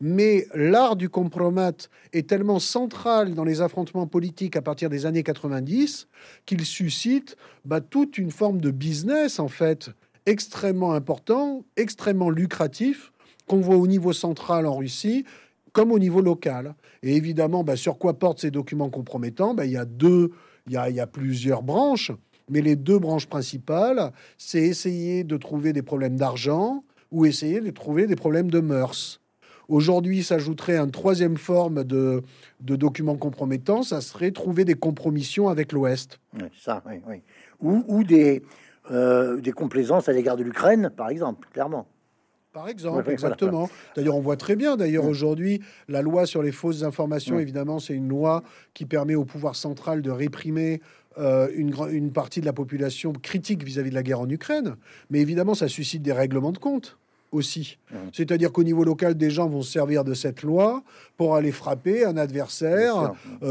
Mais l'art du compromat est tellement central dans les affrontements politiques à partir des années 90 qu'il suscite bah, toute une forme de business, en fait, extrêmement important, extrêmement lucratif, qu'on voit au niveau central en Russie comme au niveau local. Et évidemment, bah, sur quoi portent ces documents compromettants bah, Il y a deux, il y a, plusieurs branches, mais les deux branches principales, c'est essayer de trouver des problèmes d'argent ou essayer de trouver des problèmes de mœurs. Aujourd'hui, s'ajouterait une troisième forme de, de documents compromettants, ça serait trouver des compromissions avec l'Ouest. oui, oui. Ou, ou des, euh, des complaisances à l'égard de l'Ukraine, par exemple, clairement. Par exemple, exactement. D'ailleurs, on voit très bien, d'ailleurs, aujourd'hui, la loi sur les fausses informations, évidemment, c'est une loi qui permet au pouvoir central de réprimer euh, une, une, partie de la population critique vis à -vis de la guerre en Ukraine. Mais évidemment, ça suscite des règlements de compte aussi. Mmh. C'est-à-dire qu'au niveau local, des gens vont se servir de cette loi pour aller frapper un adversaire euh,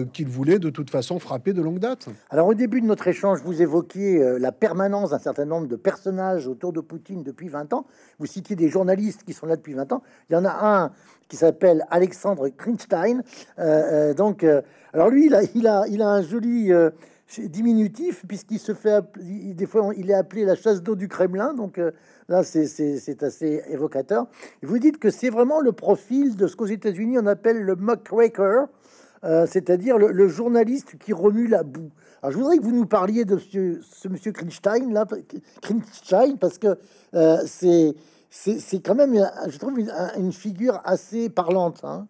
euh, qu'ils voulaient de toute façon frapper de longue date. Alors au début de notre échange, vous évoquiez euh, la permanence d'un certain nombre de personnages autour de Poutine depuis 20 ans. Vous citiez des journalistes qui sont là depuis 20 ans. Il y en a un qui s'appelle Alexandre Krinstein. donc, alors lui, il a, il a, il a un joli diminutif puisqu'il se fait des fois il est appelé la chasse d'eau du Kremlin donc euh, là c'est assez évocateur vous dites que c'est vraiment le profil de ce qu'aux États-Unis on appelle le muckraker euh, c'est-à-dire le, journaliste qui remue la boue alors je voudrais que vous nous parliez de ce, monsieur Krinstein là parce que euh, c'est c'est quand même je trouve une, une figure assez parlante hein.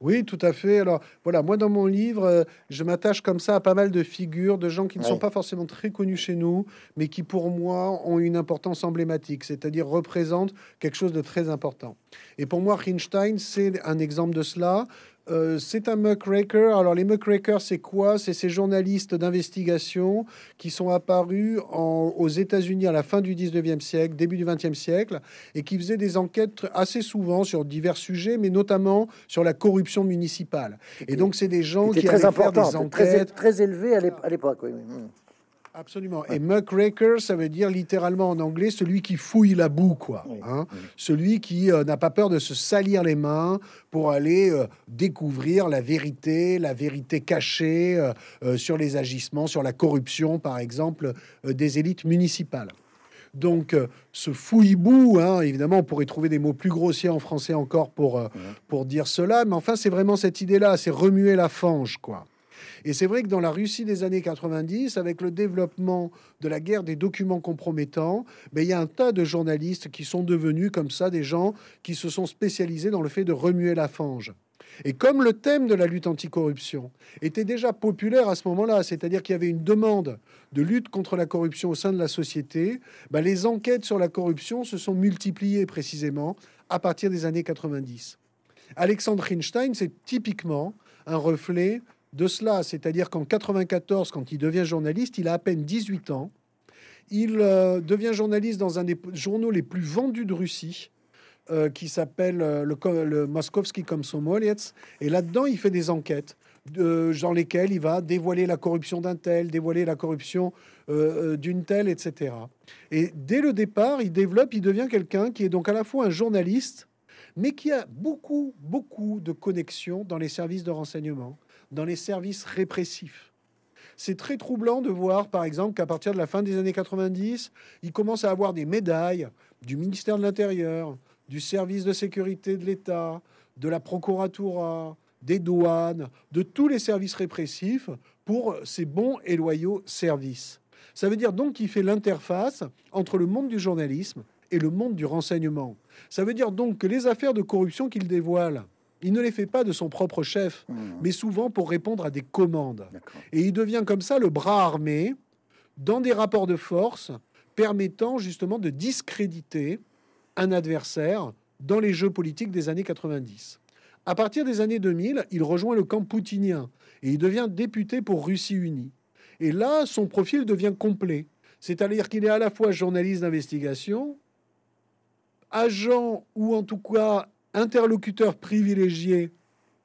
Oui, tout à fait. Alors voilà, moi dans mon livre, euh, je m'attache comme ça à pas mal de figures de gens qui ne sont pas forcément très connus chez nous, mais qui pour moi ont une importance emblématique, c'est-à-dire représentent quelque chose de très important. Et pour moi, Einstein, c'est un exemple de cela. Euh, c'est un muckraker. Alors, les muckrakers, c'est quoi? C'est ces journalistes d'investigation qui sont apparus aux États-Unis à la fin du 19e siècle, début du 20e siècle, et qui faisaient des enquêtes assez souvent sur divers sujets, mais notamment sur la corruption municipale. Et donc, c'est des gens qui très faire des enquêtes très, très élevées à l'époque. Oui, Absolument. Et muckraker, ça veut dire littéralement en anglais celui qui fouille la boue, quoi. Hein. Celui qui euh, n'a pas peur de se salir les mains pour aller euh, découvrir la vérité, la vérité cachée euh, sur les agissements, sur la corruption, par exemple, des élites municipales. Donc, ce fouille-boue, hein, évidemment, on pourrait trouver des mots plus grossiers en français encore pour, pour dire cela, mais enfin, c'est vraiment cette idée-là, c'est remuer la fange, quoi. Et c'est vrai que dans la Russie des années 90, avec le développement de la guerre des documents compromettants, ben, il y a un tas de journalistes qui sont devenus comme ça des gens qui se sont spécialisés dans le fait de remuer la fange. Et comme le thème de la lutte anticorruption était déjà populaire à ce moment-là, c'est-à-dire qu'il y avait une demande de lutte contre la corruption au sein de la société, ben, les enquêtes sur la corruption se sont multipliées précisément à partir des années 90. Alexandre Einstein, c'est typiquement un reflet de cela. C'est-à-dire qu'en 94, quand il devient journaliste, il a à peine 18 ans. Il euh, devient journaliste dans un des journaux les plus vendus de Russie, euh, qui s'appelle euh, le, le Moskovski Komsomolets. Et là-dedans, il fait des enquêtes dans lesquelles il va dévoiler la corruption d'un tel, dévoiler la corruption d'une telle, etc. Et dès le départ, il développe, il devient quelqu'un qui est donc à la fois un journaliste, mais qui a beaucoup, beaucoup de connexions dans les services de renseignement dans les services répressifs. C'est très troublant de voir, par exemple, qu'à partir de la fin des années 90, il commence à avoir des médailles du ministère de l'Intérieur, du service de sécurité de l'État, de la procuratura, des douanes, de tous les services répressifs pour ses bons et loyaux services. Ça veut dire donc qu'il fait l'interface entre le monde du journalisme et le monde du renseignement. Ça veut dire donc que les affaires de corruption qu'il dévoile, il ne les fait pas de son propre chef, mmh. mais souvent pour répondre à des commandes. Et il devient comme ça le bras armé dans des rapports de force permettant justement de discréditer un adversaire dans les jeux politiques des années 90. À partir des années 2000, il rejoint le camp poutinien et il devient député pour Russie Unie. Et là, son profil devient complet. C'est-à-dire qu'il est à la fois journaliste d'investigation, agent ou en tout cas interlocuteur privilégié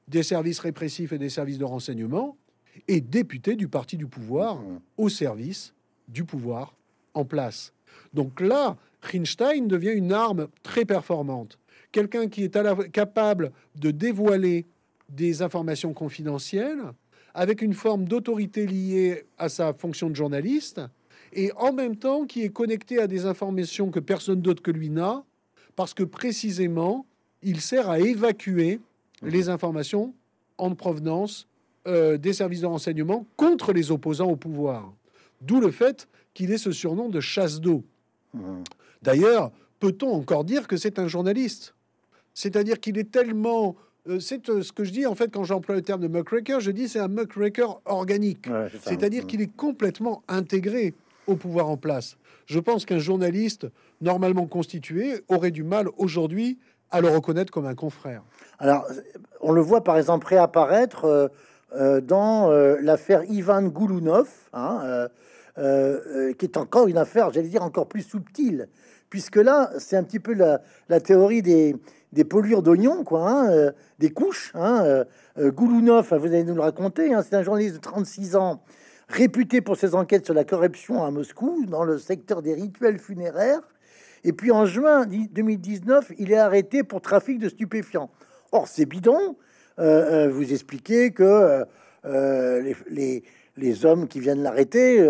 des services répressifs et des services de renseignement, et député du parti du pouvoir au service du pouvoir en place. Donc là, Rinstein devient une arme très performante. Quelqu'un qui est capable de dévoiler des informations confidentielles avec une forme d'autorité liée à sa fonction de journaliste et en même temps qui est connecté à des informations que personne d'autre que lui n'a parce que précisément il sert à évacuer les informations en provenance euh, des services de renseignement contre les opposants au pouvoir. D'où le fait qu'il ait ce surnom de chasse d'eau. D'ailleurs, peut-on encore dire que c'est un journaliste? C'est-à-dire qu'il est tellement... Euh, c'est euh, ce que je dis en fait quand j'emploie le terme de muckraker, je dis c'est un muckraker organique. C'est-à-dire qu'il est complètement intégré au pouvoir en place. Je pense qu'un journaliste normalement constitué aurait du mal aujourd'hui à le reconnaître comme un confrère. Alors, on le voit par exemple réapparaître euh, euh, dans euh, l'affaire Ivan Goulounov, hein, qui est encore une affaire, j'allais dire, encore plus subtile, puisque là, c'est un petit peu la, théorie des, des pollueurs d'oignons, quoi, hein, des couches. Hein, Goulounov, vous allez nous le raconter, hein, c'est un journaliste de 36 ans, réputé pour ses enquêtes sur la corruption à Moscou, dans le secteur des rituels funéraires. Et puis en juin 2019, il est arrêté pour trafic de stupéfiants. Or, c'est bidon. Euh, euh, vous expliquez que euh, les, hommes qui viennent l'arrêter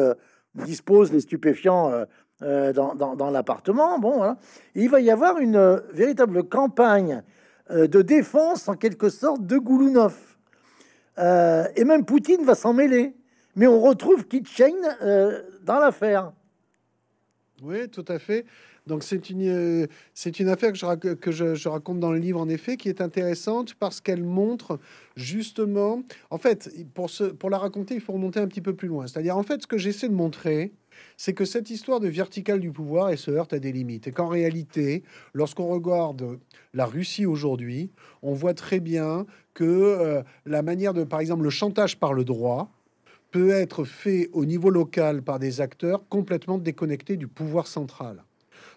disposent les stupéfiants dans, l'appartement. Bon, il va y avoir une véritable campagne de défense, en quelque sorte, de Goulounov. et même Poutine va s'en mêler. Mais on retrouve Kitchen dans l'affaire. Oui, tout à fait. Donc c'est une, euh, une affaire que, je, que je, raconte dans le livre, en effet, qui est intéressante parce qu'elle montre justement... En fait, pour, ce, pour la raconter, il faut remonter un petit peu plus loin. C'est-à-dire, en fait, ce que j'essaie de montrer, c'est que cette histoire de verticale du pouvoir, elle se heurte à des limites. Et qu'en réalité, lorsqu'on regarde la Russie aujourd'hui, on voit très bien que euh, la manière de, par exemple, le chantage par le droit, peut être fait au niveau local par des acteurs complètement déconnectés du pouvoir central.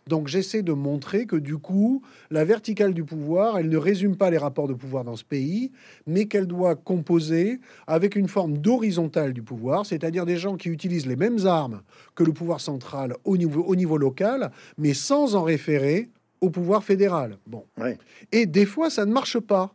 Donc j'essaie de montrer que du coup, la verticale du pouvoir, elle ne résume pas les rapports de pouvoir dans ce pays, mais qu'elle doit composer avec une forme d'horizontale du pouvoir, c'est-à-dire des gens qui utilisent les mêmes armes que le pouvoir central au niveau, au niveau local, mais sans en référer au pouvoir fédéral. Bon. Et des fois, ça ne marche pas.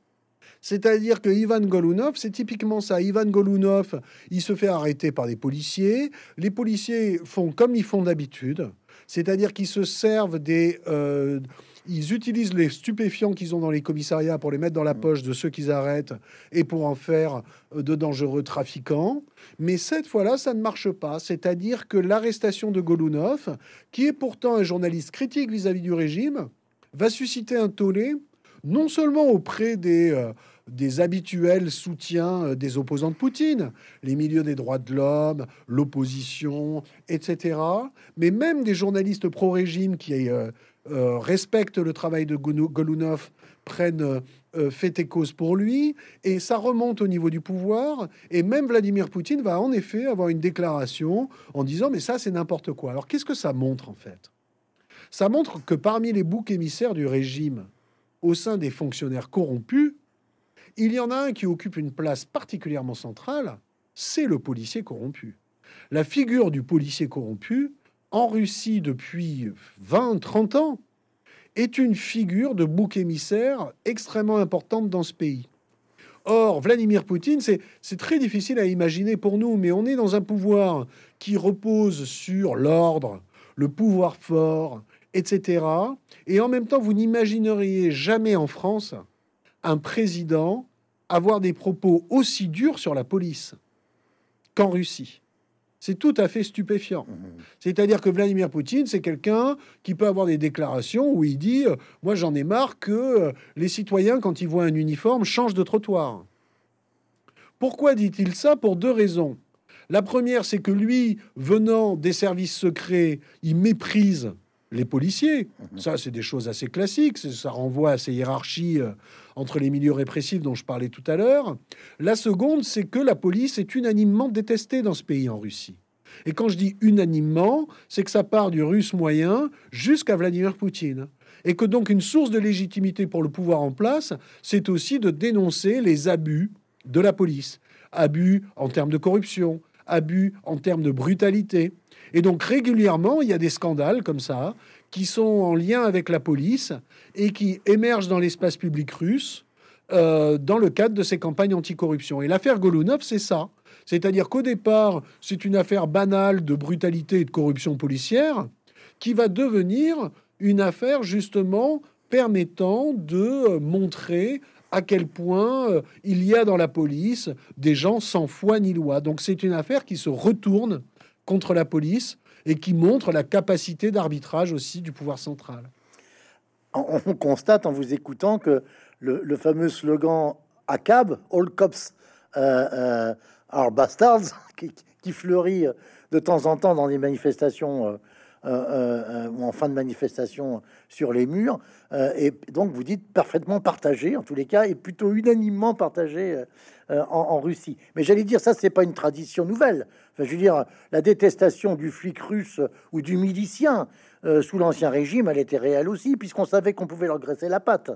C'est-à-dire que Ivan Golunov, c'est typiquement ça. Ivan Golunov, il se fait arrêter par des policiers. Les policiers font comme ils font d'habitude. C'est-à-dire qu'ils se servent des... Euh, ils utilisent les stupéfiants qu'ils ont dans les commissariats pour les mettre dans la mm. poche de ceux qu'ils arrêtent et pour en faire euh, de dangereux trafiquants. Mais cette fois-là, ça ne marche pas. C'est-à-dire que l'arrestation de Golunov, qui est pourtant un journaliste critique vis-à-vis du régime, va susciter un tollé non seulement auprès des, euh, des habituels soutiens euh, des opposants de Poutine, les milieux des droits de l'homme, l'opposition, etc., mais même des journalistes pro-régime qui euh, euh, respectent le travail de Golunov prennent fait et cause pour lui, et ça remonte au niveau du pouvoir, et même Vladimir Poutine va en effet avoir une déclaration en disant mais ça c'est n'importe quoi. Alors qu'est-ce que ça montre en fait? Ça montre que parmi les boucs émissaires du régime, au sein des fonctionnaires corrompus, il y en a un qui occupe une place particulièrement centrale, c'est le policier corrompu. La figure du policier corrompu, en Russie depuis 20-30 ans, est une figure de bouc émissaire extrêmement importante dans ce pays. Or, Vladimir Poutine, c'est très difficile à imaginer pour nous, mais on est dans un pouvoir qui repose sur l'ordre, le pouvoir fort, etc. Et en même temps, vous n'imagineriez jamais en France un président avoir des propos aussi durs sur la police qu'en Russie. C'est tout à fait stupéfiant. Mmh. C'est-à-dire que Vladimir Poutine, c'est quelqu'un qui peut avoir des déclarations où il dit euh, Moi, j'en ai marre que euh, les citoyens, quand ils voient un uniforme, changent de trottoir. Pourquoi dit-il ça? Pour deux raisons. La première, c'est que lui, venant des services secrets, il méprise les policiers. Mhm. Ça, c'est des choses assez classiques. Ça renvoie à ces hiérarchies euh, entre les milieux répressifs dont je parlais tout à l'heure. La seconde, c'est que la police est unanimement détestée dans ce pays, en Russie. Et quand je dis unanimement, c'est que ça part du russe moyen jusqu'à Vladimir Poutine. Et que donc une source de légitimité pour le pouvoir en place, c'est aussi de dénoncer les abus de la police. Abus en termes de corruption, abus en termes de brutalité. Et donc régulièrement, il y a des scandales comme ça qui sont en lien avec la police et qui émergent dans l'espace public russe euh, dans le cadre de ces campagnes anticorruption. Et l'affaire Golunov, c'est ça. C'est-à-dire qu'au départ, c'est une affaire banale de brutalité et de corruption policière qui va devenir une affaire justement permettant de montrer à quel point euh, il y a dans la police des gens sans foi ni loi. Donc c'est une affaire qui se retourne contre la police et qui montre la capacité d'arbitrage aussi du pouvoir central. On, constate en vous écoutant que le, fameux slogan ACAB, All Cops euh, euh, are Bastards, qui, fleurit de temps en temps dans les manifestations euh, ou en fin de manifestation sur les murs, et donc vous dites parfaitement partagé, en tous les cas, et plutôt unanimement partagé en, en, Russie. Mais j'allais dire, ça, c'est pas une tradition nouvelle je veux dire, la détestation du flic russe ou du milicien euh, sous l'Ancien Régime, elle était réelle aussi, puisqu'on savait qu'on pouvait leur graisser la patte.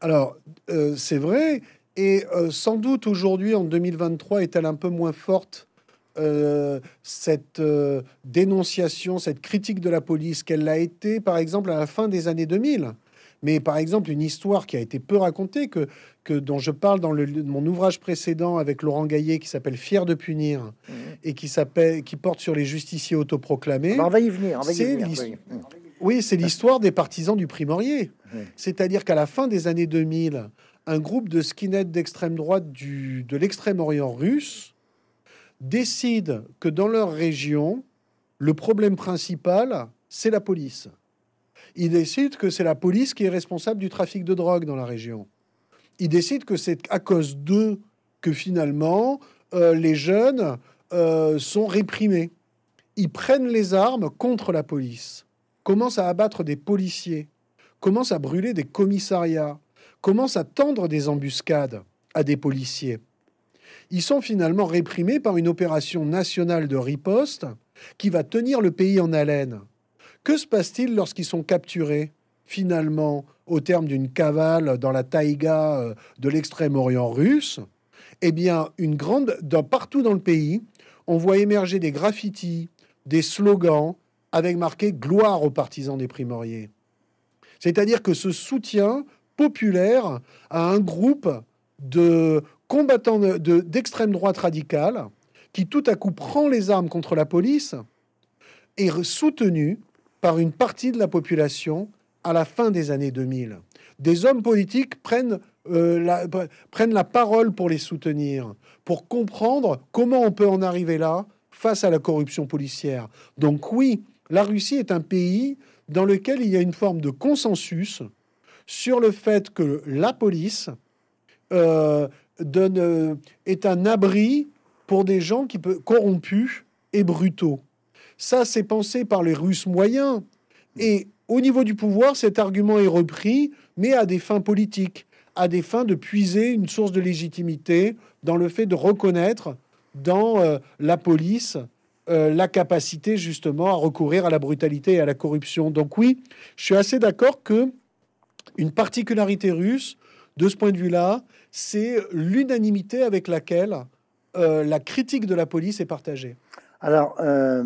Alors, euh, c'est vrai, et euh, sans doute aujourd'hui, en 2023, est-elle un peu moins forte cette dénonciation, cette critique de la police qu'elle l'a été, par exemple, à la fin des années 2000. Mais par exemple, une histoire qui a été peu racontée, que, que dont je parle dans le, mon ouvrage précédent avec Laurent Gaillet, qui s'appelle Fier de punir, mmh. et qui s'appelle, qui porte sur les justiciers autoproclamés. Ah bah, on va y venir. Oui, c'est l'histoire des partisans du primorier. C'est-à-dire qu'à la fin des années 2000, un groupe de skinheads d'extrême droite du, de l'extrême-orient russe décide que dans leur région, le problème principal, c'est la police il décide que c'est la police qui est responsable du trafic de drogue dans la région. Il décide que c'est à cause d'eux que finalement euh, les jeunes euh, sont réprimés. Ils prennent les armes contre la police, commencent à abattre des policiers, commencent à brûler des commissariats, commencent à tendre des embuscades à des policiers. Ils sont finalement réprimés par une opération nationale de riposte qui va tenir le pays en haleine Que se passe-t-il lorsqu'ils sont capturés finalement au terme d'une cavale dans la taïga euh, de l'extrême-orient russe? Eh bien, une grande, partout dans le pays, on voit émerger des graffitis, des slogans avec marqué gloire aux partisans des primoriers. C'est-à-dire que ce soutien populaire à un groupe de combattants d'extrême droite radicale qui tout à coup prend les armes contre la police est soutenu par une partie de la population à la fin des années 2000. Des hommes politiques prennent, euh, la, prennent la parole pour les soutenir, pour comprendre comment on peut en arriver là face à la corruption policière. Donc oui, la Russie est un pays dans lequel il y a une forme de consensus sur le fait que la police euh, euh, est un abri pour des gens qui peuvent corrompus et brutaux. Ça, c'est pensé par les Russes moyens. Et au niveau du pouvoir, cet argument est repris, mais à des fins politiques, à des fins de puiser une source de légitimité dans le fait de reconnaître dans euh, la police euh, la capacité justement à recourir à la brutalité et à la corruption. Donc oui, je suis assez d'accord que une particularité russe, de ce point de vue-là, c'est l'unanimité avec laquelle euh, la critique de la police est partagée. Alors, euh,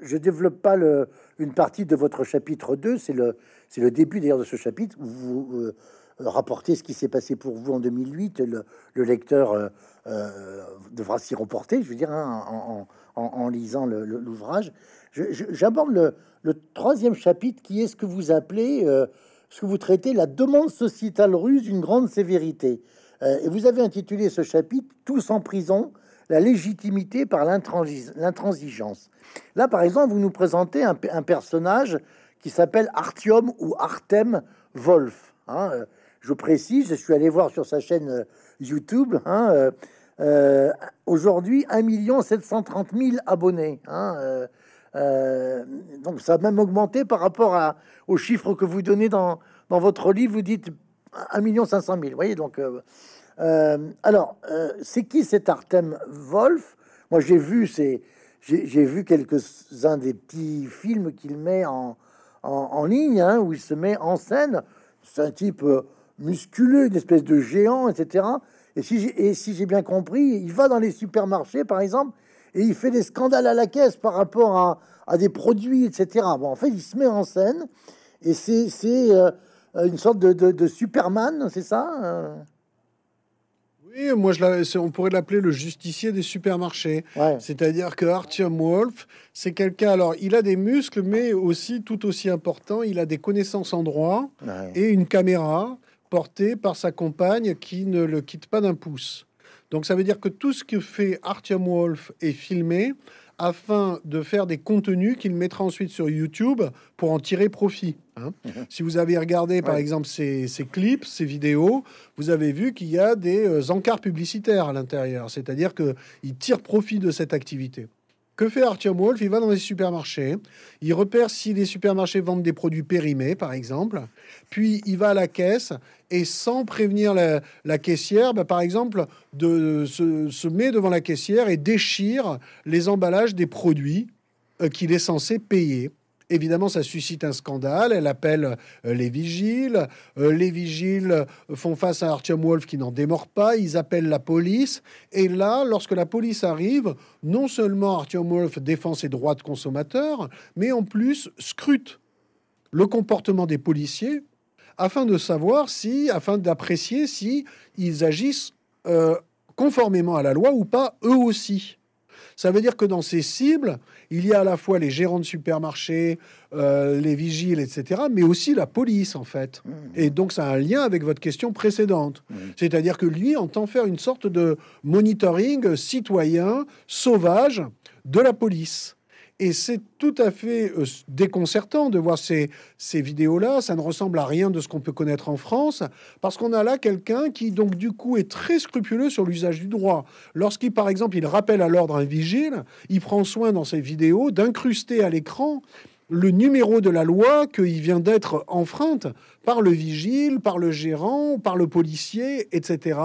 je développe pas le, une partie de votre chapitre 2, c'est le, le début d'ailleurs de ce chapitre, où vous rapportez ce qui s'est passé pour vous en 2008. Le, lecteur devra s'y reporter, je veux dire, hein, en, en, lisant l'ouvrage. J'aborde le, troisième chapitre qui est ce que vous appelez, euh, ce que vous traitez la demande sociétale russe d'une grande sévérité. Euh, et vous avez intitulé ce chapitre Tous en prison, la légitimité par l'intransigeance. Là, par exemple, vous nous présentez un, personnage qui s'appelle Artyom ou Artem Wolf. Hein. Euh, je précise, je suis allé voir sur sa chaîne YouTube. Hein, euh, aujourd'hui, 1 730 000 abonnés. Hein, euh, euh, donc ça a même augmenté par rapport à, aux chiffres que vous donnez dans, dans votre livre. Vous dites 1 500 000. Vous voyez, donc... alors, c'est qui cet Artem Wolf? Moi, j'ai vu, j'ai vu quelques-uns des petits films qu'il met en, en, ligne, hein, où il se met en scène. C'est un type musculeux, une espèce de géant, etc. Et si j'ai bien compris, il va dans les supermarchés, par exemple, et il fait des scandales à la caisse par rapport à, des produits, etc. Bon, en fait, il se met en scène, et c'est euh, une sorte de, Superman, c'est ça euh? Oui, moi, je on pourrait l'appeler le justicier des supermarchés. C'est-à-dire que Artyom Wolf, c'est quelqu'un, alors, il a des muscles, mais aussi, tout aussi important, il a des connaissances en droit et une caméra porté par sa compagne qui ne le quitte pas d'un pouce. Donc ça veut dire que tout ce que fait Artyom Wolf est filmé afin de faire des contenus qu'il mettra ensuite sur YouTube pour en tirer profit. Hein. Mhm. Si vous avez regardé par exemple ces, clips, ces vidéos, vous avez vu qu'il y a des euh, encarts publicitaires à l'intérieur, c'est-à-dire qu'il tire profit de cette activité. Que fait Arthur Wolf? Il va dans les supermarchés, il repère si les supermarchés vendent des produits périmés, par exemple, puis il va à la caisse et sans prévenir la, caissière, bah, par exemple, de, se, met devant la caissière et déchire les emballages des produits euh, qu'il est censé payer. Évidemment, ça suscite un scandale. Elle appelle euh, les vigiles. Euh, les vigiles font face à Artyom Wolf qui n'en démord pas. Ils appellent la police. Et là, lorsque la police arrive, non seulement Artyom Wolf défend ses droits de consommateur, mais en plus scrute le comportement des policiers afin de savoir si, afin d'apprécier si ils agissent euh, conformément à la loi ou pas, eux aussi. Ça veut dire que dans ces cibles, il y a à la fois les gérants de supermarchés, euh, les vigiles, etc., mais aussi la police, en fait. Mmh. Et donc, ça a un lien avec votre question précédente. Mmh. C'est-à-dire que lui entend faire une sorte de monitoring citoyen, sauvage, de la police. Et c'est tout à fait euh, déconcertant de voir ces, ces vidéos-là. Ça ne ressemble à rien de ce qu'on peut connaître en France, parce qu'on a là quelqu'un qui, donc, du coup, est très scrupuleux sur l'usage du droit. Lorsqu'il, par exemple, il rappelle à l'ordre un vigile, il prend soin dans ses vidéos d'incruster à l'écran le numéro de la loi qu'il vient d'être enfreinte par le vigile, par le gérant, par le policier, etc.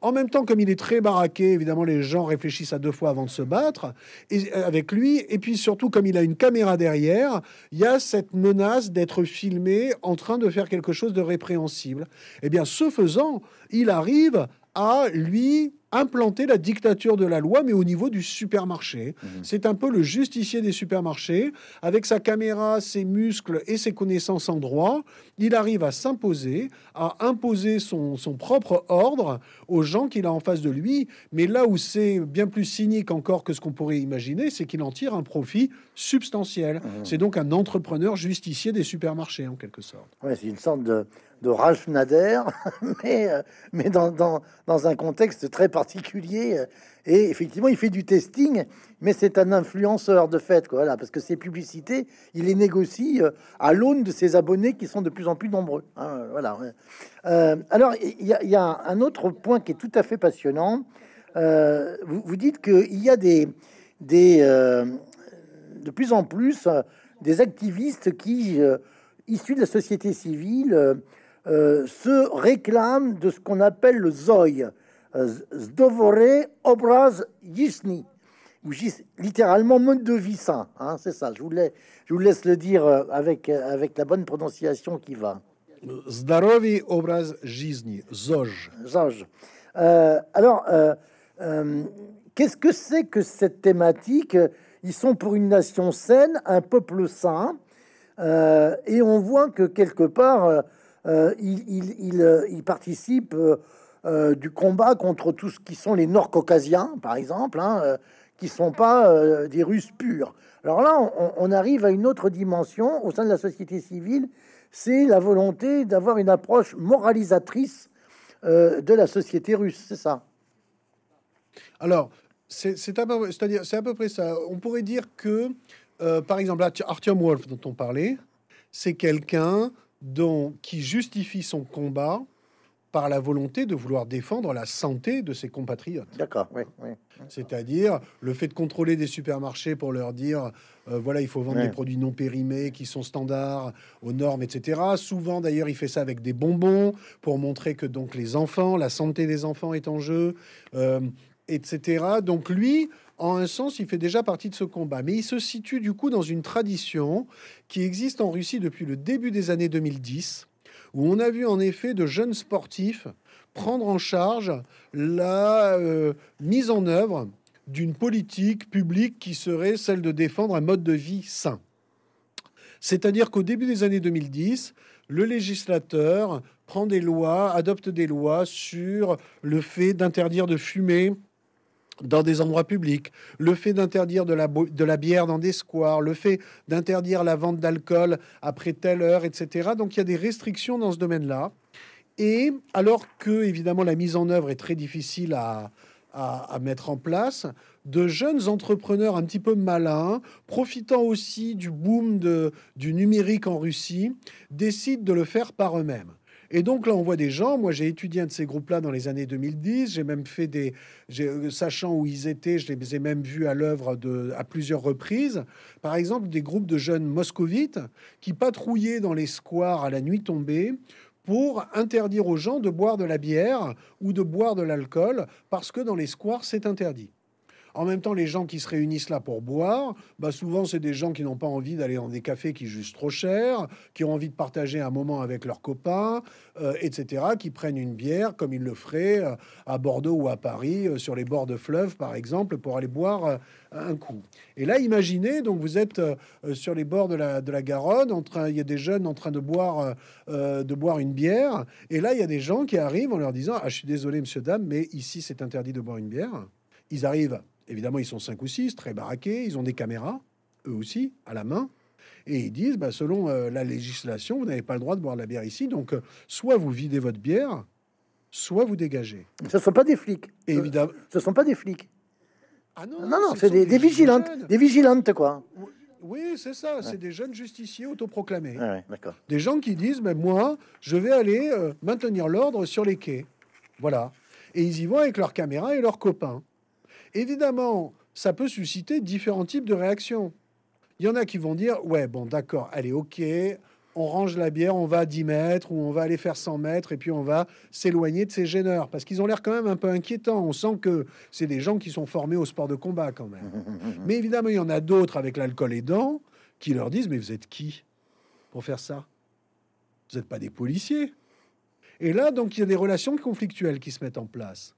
En même temps, comme il est très baraqué, évidemment, les gens réfléchissent à deux fois avant de se battre euh, avec lui. Et puis surtout, comme il a une caméra derrière, il y a cette menace d'être filmé en train de faire quelque chose de répréhensible. Eh bien, ce faisant, il arrive à lui implanter la dictature de la loi, mais au niveau du supermarché. Mhm. C'est un peu le justicier des supermarchés. Avec sa caméra, ses muscles et ses connaissances en droit, il arrive à s'imposer, à imposer son, propre ordre aux gens qu'il a en face de lui. Mais là où c'est bien plus cynique encore que ce qu'on pourrait imaginer, c'est qu'il en tire un profit substantiel. Mhm. C'est donc un entrepreneur justicier des supermarchés, en quelque sorte. Ouais, c'est une sorte de de Ralph Nader, mais, euh, mais dans, dans, dans, un contexte très particulier. Et effectivement, il fait du testing, mais c'est un influenceur de fait, quoi, parce que ses publicités, il les négocie euh, à l'aune de ses abonnés qui sont de plus en plus nombreux. Hein, voilà. Euh, alors, il y, y, a un autre point qui est tout à fait passionnant. vous, vous, dites qu'il y a des, des de plus en plus des activistes qui, issus de la société civile, euh, se réclame de ce qu'on appelle le ZOI, euh, Zdovore Obraz Yisni, littéralement mode de vie sain. Hein, c'est ça, je vous, je vous laisse le dire euh, avec, avec la bonne prononciation qui va. Zdarovi Obraz Yisni, ZOJ. ZOJ. alors, qu'est-ce que c'est que cette thématique? Ils sont pour une nation saine, un peuple sain, et on voit que quelque part euh, il, euh, il, participe euh, du combat contre tout ce qui sont les Nord-Caucasiens, par exemple, hein, qui sont pas des Russes purs. Alors là, on, arrive à une autre dimension au sein de la société civile, c'est la volonté d'avoir une approche moralisatrice de la société russe, c'est ça? Alors, c'est à, à, peu près ça. On pourrait dire que, par exemple, Artyom Wolf, dont on parlait, c'est quelqu'un dont, qui justifie son combat par la volonté de vouloir défendre la santé de ses compatriotes. D'accord, oui, C'est-à-dire le fait de contrôler des supermarchés pour leur dire, euh, voilà, il faut vendre des produits non périmés qui sont standards aux normes, etc. Souvent, d'ailleurs, il fait ça avec des bonbons pour montrer que donc les enfants, la santé des enfants est en jeu, euh, etc. Donc lui, en un sens, il fait déjà partie de ce combat. Mais il se situe du coup dans une tradition qui existe en Russie depuis le début des années 2010, où on a vu en effet de jeunes sportifs prendre en charge la euh, mise en œuvre d'une politique publique qui serait celle de défendre un mode de vie sain. C'est-à-dire qu'au début des années 2010, le législateur prend des lois, adopte des lois sur le fait d'interdire de fumer dans des endroits publics, le fait d'interdire de la, de la bière dans des squares, le fait d'interdire la vente d'alcool après telle heure, etc. Donc il y a des restrictions dans ce domaine-là. Et alors que, évidemment, la mise en œuvre est très difficile à, à, mettre en place, de jeunes entrepreneurs un petit peu malins, profitant aussi du boom du numérique en Russie, décident de le faire par eux-mêmes. Et donc là, on voit des gens. Moi, j'ai étudié un de ces groupes-là dans les années 2010. J'ai même fait des, euh, sachant où ils étaient, je les ai même vus à l'œuvre à plusieurs reprises. Par exemple, des groupes de jeunes moscovites qui patrouillaient dans les squares à la nuit tombée pour interdire aux gens de boire de la bière ou de boire de l'alcool parce que dans les squares, c'est interdit. En même temps, les gens qui se réunissent là pour boire, bah souvent, c'est des gens qui n'ont pas envie d'aller dans des cafés qui jugent trop cher, qui ont envie de partager un moment avec leurs copains, euh, etc., qui prennent une bière comme ils le feraient euh, à Bordeaux ou à Paris, euh, sur les bords de fleuves, par exemple, pour aller boire un coup. Et là, imaginez, donc vous êtes sur les bords de la, Garonne, en train, il y a des jeunes en train de boire, de boire une bière, et là, il y a des gens qui arrivent en leur disant, ah, je suis désolé, monsieur, dame, mais ici, c'est interdit de boire une bière. Ils arrivent évidemment, ils sont cinq ou six, très baraqués, ils ont des caméras, eux aussi, à la main. Et ils disent, bah, selon euh, la législation, vous n'avez pas le droit de boire de la bière ici. Donc, euh, soit vous videz votre bière, soit vous dégagez. Ce ne sont pas des flics. évidemment. Ce ne sont pas des flics. Ah non, non, non c'est des, vigilantes. Des vigilantes, quoi. Oui, c'est ça. C'est des jeunes justiciers autoproclamés. Ah d'accord. Des gens qui disent, mais moi, je vais aller euh, maintenir l'ordre sur les quais. Voilà. Et ils y vont avec leurs caméras et leurs copains. Évidemment, ça peut susciter différents types de réactions. Il y en a qui vont dire, ouais, bon, d'accord, allez, ok, on range la bière, on va à 10 mètres, ou on va aller faire 100 mètres, et puis on va s'éloigner de ces gêneurs, parce qu'ils ont l'air quand même un peu inquiétants. On sent que c'est des gens qui sont formés au sport de combat quand même. Mais évidemment, il y en a d'autres avec l'alcool aidant qui leur disent, mais vous êtes qui pour faire ça? Vous n'êtes pas des policiers. Et là, donc, il y a des relations conflictuelles qui se mettent en place.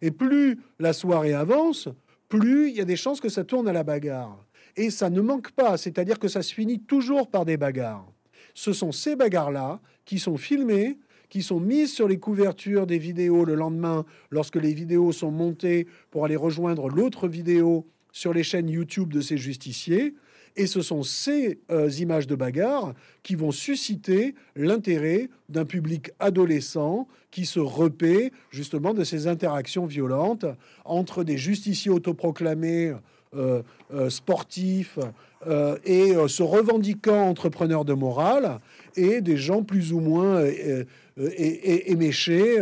Et plus la soirée avance, plus il y a des chances que ça tourne à la bagarre. Et ça ne manque pas, c'est-à-dire que ça se finit toujours par des bagarres. Ce sont ces bagarres-là qui sont filmées, qui sont mises sur les couvertures des vidéos le lendemain, lorsque les vidéos sont montées pour aller rejoindre l'autre vidéo sur les chaînes YouTube de ces justiciers. Et ce sont ces euh, images de bagarre qui vont susciter l'intérêt d'un public adolescent qui se repaît justement de ces interactions violentes entre des justiciers autoproclamés euh, euh, sportifs et se revendiquant entrepreneurs de morale et des gens plus ou moins éméchés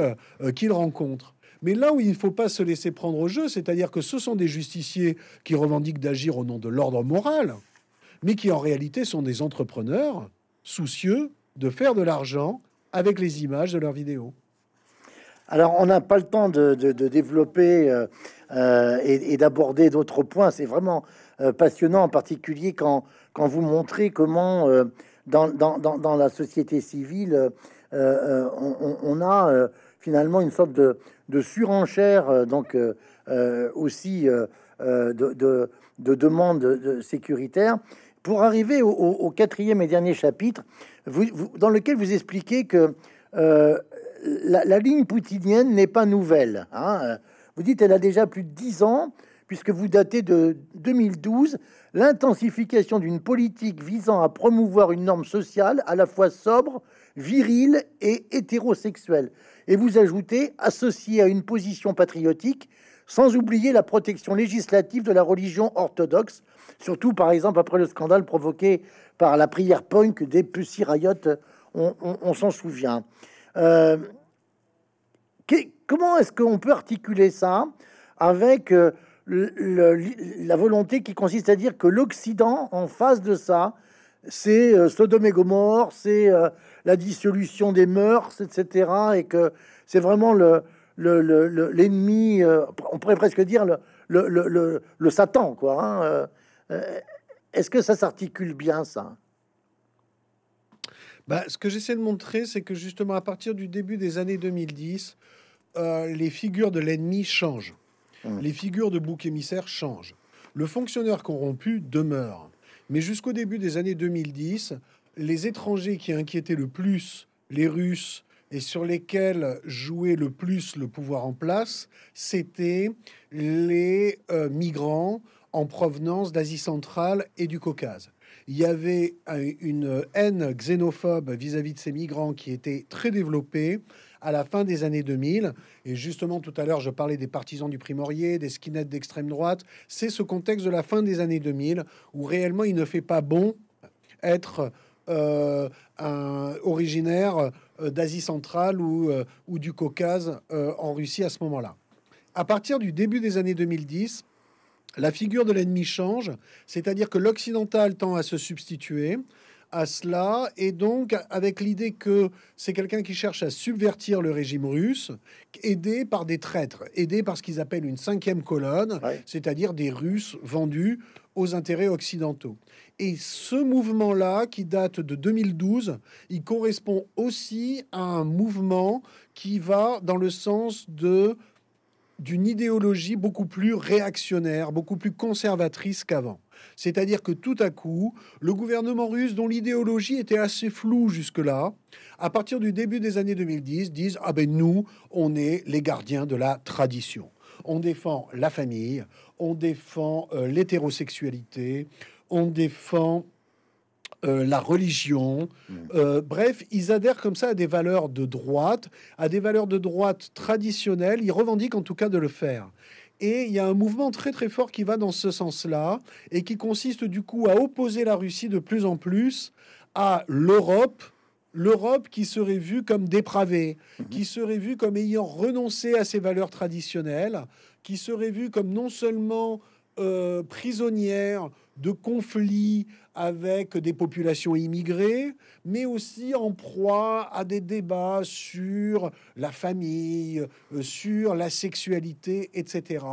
qu'ils rencontrent. Mais là où il ne faut pas se laisser prendre au jeu, c'est-à-dire que ce sont des justiciers qui revendiquent d'agir au nom de l'ordre moral, mais qui en réalité sont des entrepreneurs soucieux de faire de l'argent avec les images de leurs vidéos. Alors, on n'a pas le temps de, développer euh, euh, et, d'aborder d'autres points. C'est vraiment euh, passionnant, en particulier quand, quand vous montrez comment, dans, dans, la société civile, on, a finalement une sorte de, de surenchère, donc aussi de, de, de demande sécuritaire pour arriver au, quatrième et dernier chapitre, dans lequel vous expliquez que euh, la, ligne poutinienne n'est pas nouvelle. Hein. Vous dites elle a déjà plus de dix ans, puisque vous datez de 2012, l'intensification d'une politique visant à promouvoir une norme sociale à la fois sobre, virile et hétérosexuelle. Et vous ajoutez, associée à une position patriotique, sans oublier la protection législative de la religion orthodoxe, surtout par exemple après le scandale provoqué par la prière punk des Pussy Riot, on, s'en souvient. Euh, comment est-ce qu'on peut articuler ça avec euh, la volonté qui consiste à dire que l'Occident, en face de ça, c'est euh, Sodome et Gomorre, c'est la dissolution des mœurs, etc., et que c'est vraiment le, l'ennemi, euh, on pourrait presque dire le, le, Satan, quoi. Hein, euh, euh, est-ce que ça s'articule bien, ça? Bah, Ce que j'essaie de montrer, c'est que justement, à partir du début des années 2010, les figures de l'ennemi changent. Hum. Les figures de bouc émissaire changent. Le fonctionnaire corrompu demeure. Mais jusqu'au début des années 2010, les étrangers qui inquiétaient le plus les Russes, et sur lesquels jouait le plus le pouvoir en place, c'était les euh, migrants en provenance d'Asie centrale et du Caucase. Il y avait une haine xénophobe vis-à-vis de ces migrants qui était très développée à la fin des années 2000. Et justement, tout à l'heure, je parlais des partisans du primorier, des skinheads d'extrême droite. C'est ce contexte de la fin des années 2000 où réellement il ne fait pas bon être euh, un originaire d'Asie centrale ou, euh, du Caucase en Russie à ce moment-là. À partir du début des années 2010, la figure de l'ennemi change, c'est-à-dire que l'occidental tend à se substituer à cela, et donc avec l'idée que c'est quelqu'un qui cherche à subvertir le régime russe, aidé par des traîtres, aidé par ce qu'ils appellent une cinquième colonne, c'est-à-dire des Russes vendus aux intérêts occidentaux. Et ce mouvement-là, qui date de 2012, il correspond aussi à un mouvement qui va dans le sens de d'une idéologie beaucoup plus réactionnaire, beaucoup plus conservatrice qu'avant. C'est-à-dire que tout à coup, le gouvernement russe, dont l'idéologie était assez floue jusque-là, à partir du début des années 2010, disent Ah ben nous, on est les gardiens de la tradition. On défend la famille, on défend euh, l'hétérosexualité, on défend euh, la religion. Mm. Euh, bref, ils adhèrent comme ça à des valeurs de droite, à des valeurs de droite traditionnelles. Ils revendiquent en tout cas de le faire. Et il y a un mouvement très très fort qui va dans ce sens-là et qui consiste du coup à opposer la Russie de plus en plus à l'Europe, l'Europe qui serait vue comme dépravée, mm-hmm. qui serait vue comme ayant renoncé à ses valeurs traditionnelles, qui serait vue comme non seulement euh, prisonnière de conflits avec des populations immigrées, mais aussi en proie à des débats sur la famille, euh, sur la sexualité, etc.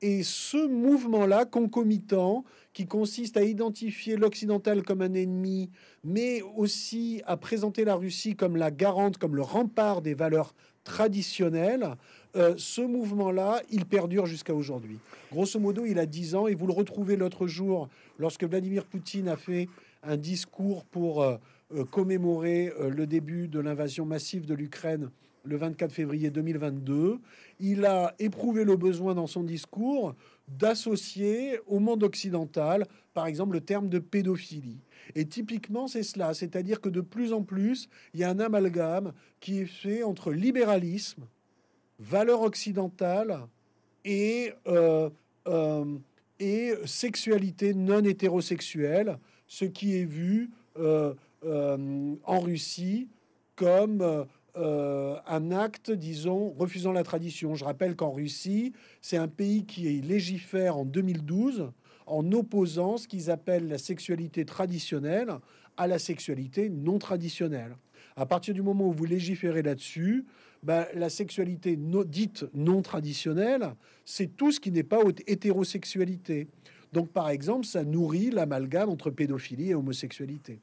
Et ce mouvement-là, concomitant, qui consiste à identifier l'occidental comme un ennemi, mais aussi à présenter la Russie comme la garante, comme le rempart des valeurs traditionnelles, euh, ce mouvement-là, il perdure jusqu'à aujourd'hui. Grosso modo, il a 10 ans, et vous le retrouvez l'autre jour, lorsque Vladimir Poutine a fait un discours pour euh, euh, commémorer le début de l'invasion massive de l'Ukraine le 24 février 2022. Il a éprouvé le besoin dans son discours d'associer au monde occidental, par exemple, le terme de pédophilie. Et typiquement, c'est cela, c'est-à-dire que de plus en plus, il y a un amalgame qui est fait entre libéralisme, valeur occidentale et, euh, euh, et sexualité non hétérosexuelle, ce qui est vu euh, en Russie comme un acte, disons, refusant la tradition. Je rappelle qu'en Russie, c'est un pays qui légifère en 2012 en opposant ce qu'ils appellent la sexualité traditionnelle à la sexualité non traditionnelle. À partir du moment où vous légiférez là-dessus, ben, la sexualité dite non traditionnelle, c'est tout ce qui n'est pas hétérosexualité. Donc, par exemple, ça nourrit l'amalgame entre pédophilie et homosexualité.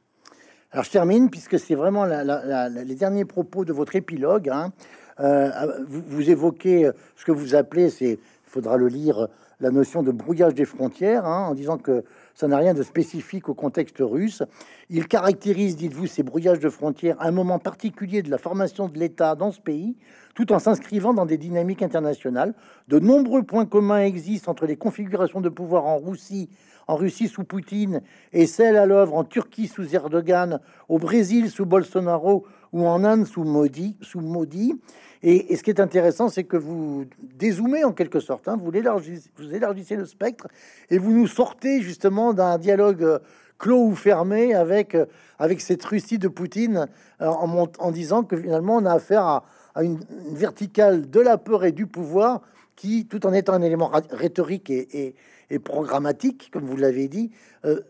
Alors, je termine, puisque c'est vraiment les derniers propos de votre épilogue. Hein. Euh, vous, évoquez ce que vous appelez, c'est, il faudra le lire, la notion de brouillage des frontières, hein, en disant que ça n'a rien de spécifique au contexte russe. Il caractérise, dites-vous, ces brouillages de frontières, un moment particulier de la formation de l'État dans ce pays, tout en s'inscrivant dans des dynamiques internationales. De nombreux points communs existent entre les configurations de pouvoir en Russie, en Russie sous Poutine et celles à l'œuvre en Turquie sous Erdogan, au Brésil sous Bolsonaro ou en Inde sous Modi. Sous Modi. Et, ce qui est intéressant, c'est que vous dézoomez en quelque sorte, hein, vous, élargissez, vous élargissez le spectre et vous nous sortez justement d'un dialogue euh, clos ou fermé avec, euh, avec cette Russie de Poutine euh, en, en, disant que finalement on a affaire à, une, verticale de la peur et du pouvoir qui, tout en étant un élément rhétorique et, et, programmatique, comme vous l'avez dit,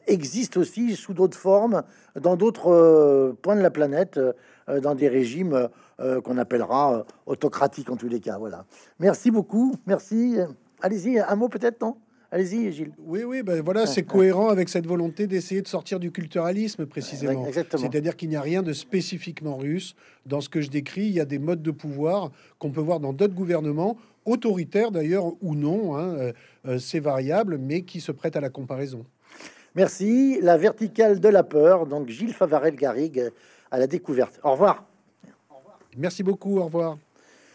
existe aussi sous d'autres formes dans d'autres points de la planète, dans des régimes euh, qu'on appellera euh, autocratique en tous les cas. Voilà. Merci beaucoup. Merci. Allez-y, un mot peut-être, non? Allez-y, Gilles. Oui, oui, ben voilà, c'est cohérent avec cette volonté d'essayer de sortir du culturalisme, précisément. C'est-à-dire qu'il n'y a rien de spécifiquement russe dans ce que je décris. Il y a des modes de pouvoir qu'on peut voir dans d'autres gouvernements, autoritaires d'ailleurs ou non, hein, euh, c'est variable, mais qui se prêtent à la comparaison. Merci. La verticale de la peur, donc Gilles Favarel-Garrigue à la découverte. Au revoir. Merci beaucoup. Au revoir.